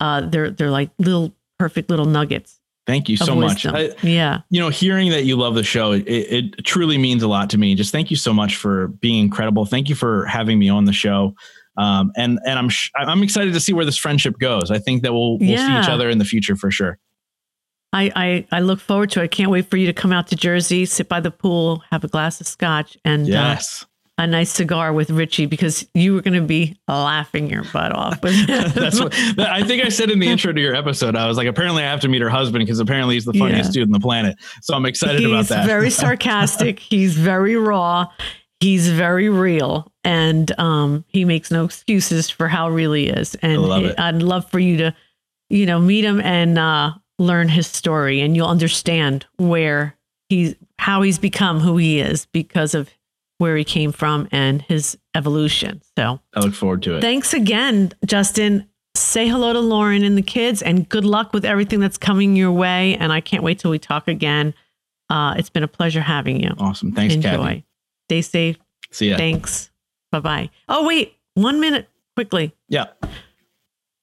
[SPEAKER 1] uh, they're they're like little perfect little nuggets
[SPEAKER 2] thank you
[SPEAKER 1] of
[SPEAKER 2] so much. I,
[SPEAKER 1] yeah,
[SPEAKER 2] you know, hearing that you love the show, it, it truly means a lot to me. Just thank you so much for being incredible. Thank you for having me on the show. Um, and and I'm sh- I'm excited to see where this friendship goes. I think that we'll we'll see each other in the future for sure.
[SPEAKER 1] I, I I look forward to it. I can't wait for you to come out to Jersey, sit by the pool, have a glass of scotch, and uh,
[SPEAKER 2] Yes,
[SPEAKER 1] a nice cigar with Richie because you were going to be laughing your butt off. With
[SPEAKER 2] that's what I think I said in the intro to your episode. I was like, apparently I have to meet her husband because apparently he's the funniest dude on the planet. So I'm excited about that.
[SPEAKER 1] he's
[SPEAKER 2] that.
[SPEAKER 1] very sarcastic. he's very raw. He's very real, and um, he makes no excuses for how real he is. And
[SPEAKER 2] love it.
[SPEAKER 1] I'd love for you to, you know, meet him and uh, learn his story, and you'll understand where he's how he's become who he is because of where he came from and his evolution. So
[SPEAKER 2] I look forward to it.
[SPEAKER 1] thanks again, Justin. Say hello to Lauren and the kids, and good luck with everything that's coming your way. And I can't wait till we talk again. Uh, it's been a pleasure having you.
[SPEAKER 2] awesome. Thanks,
[SPEAKER 1] Enjoy.
[SPEAKER 2] Kathy.
[SPEAKER 1] Stay safe.
[SPEAKER 2] See ya.
[SPEAKER 1] Thanks. Bye bye. Oh, wait, one minute quickly.
[SPEAKER 2] yeah.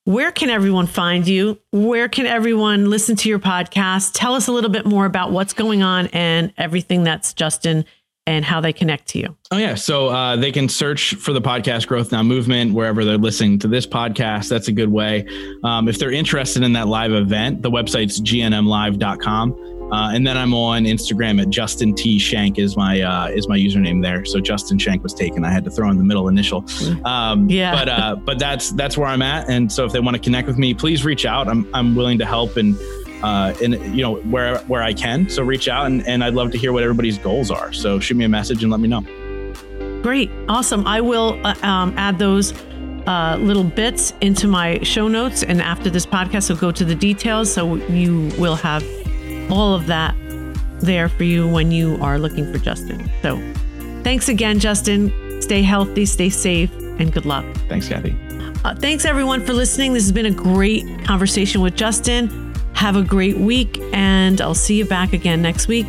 [SPEAKER 1] Where can everyone find you? Where can everyone listen to your podcast? Tell us a little bit more about what's going on and everything that's Justin and how they connect to you.
[SPEAKER 2] Oh yeah, so uh, they can search for the podcast Growth Now Movement wherever they're listening to this podcast. That's a good way. Um, if they're interested in that live event, the website's gnmlive.com. Uh, and then I'm on Instagram at Justin T Schenck is my uh, is my username there. So Justin Schenck was taken. I had to throw in the middle initial. Um,
[SPEAKER 1] Yeah.
[SPEAKER 2] But uh, but that's that's where I'm at. And so if they want to connect with me, please reach out. I'm I'm willing to help and uh, and you know where where I can. So reach out and, and I'd love to hear what everybody's goals are. So shoot me a message and let me know.
[SPEAKER 1] Great. Awesome. I will uh, um, add those uh, little bits into my show notes. And after this podcast, so go to the details. So you will have all of that there for you when you are looking for Justin. So thanks again, Justin. Stay healthy, stay safe, and good luck.
[SPEAKER 2] Thanks, Kathy.
[SPEAKER 1] Uh, thanks everyone for listening. This has been a great conversation with Justin. Have a great week, and I'll see you back again next week.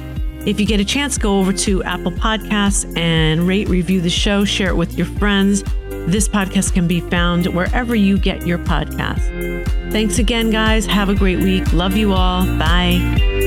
[SPEAKER 1] If you get a chance, go over to Apple Podcasts and rate, review the show, share it with your friends. This podcast can be found wherever you get your podcasts. Thanks again, guys. Have a great week. Love you all. Bye.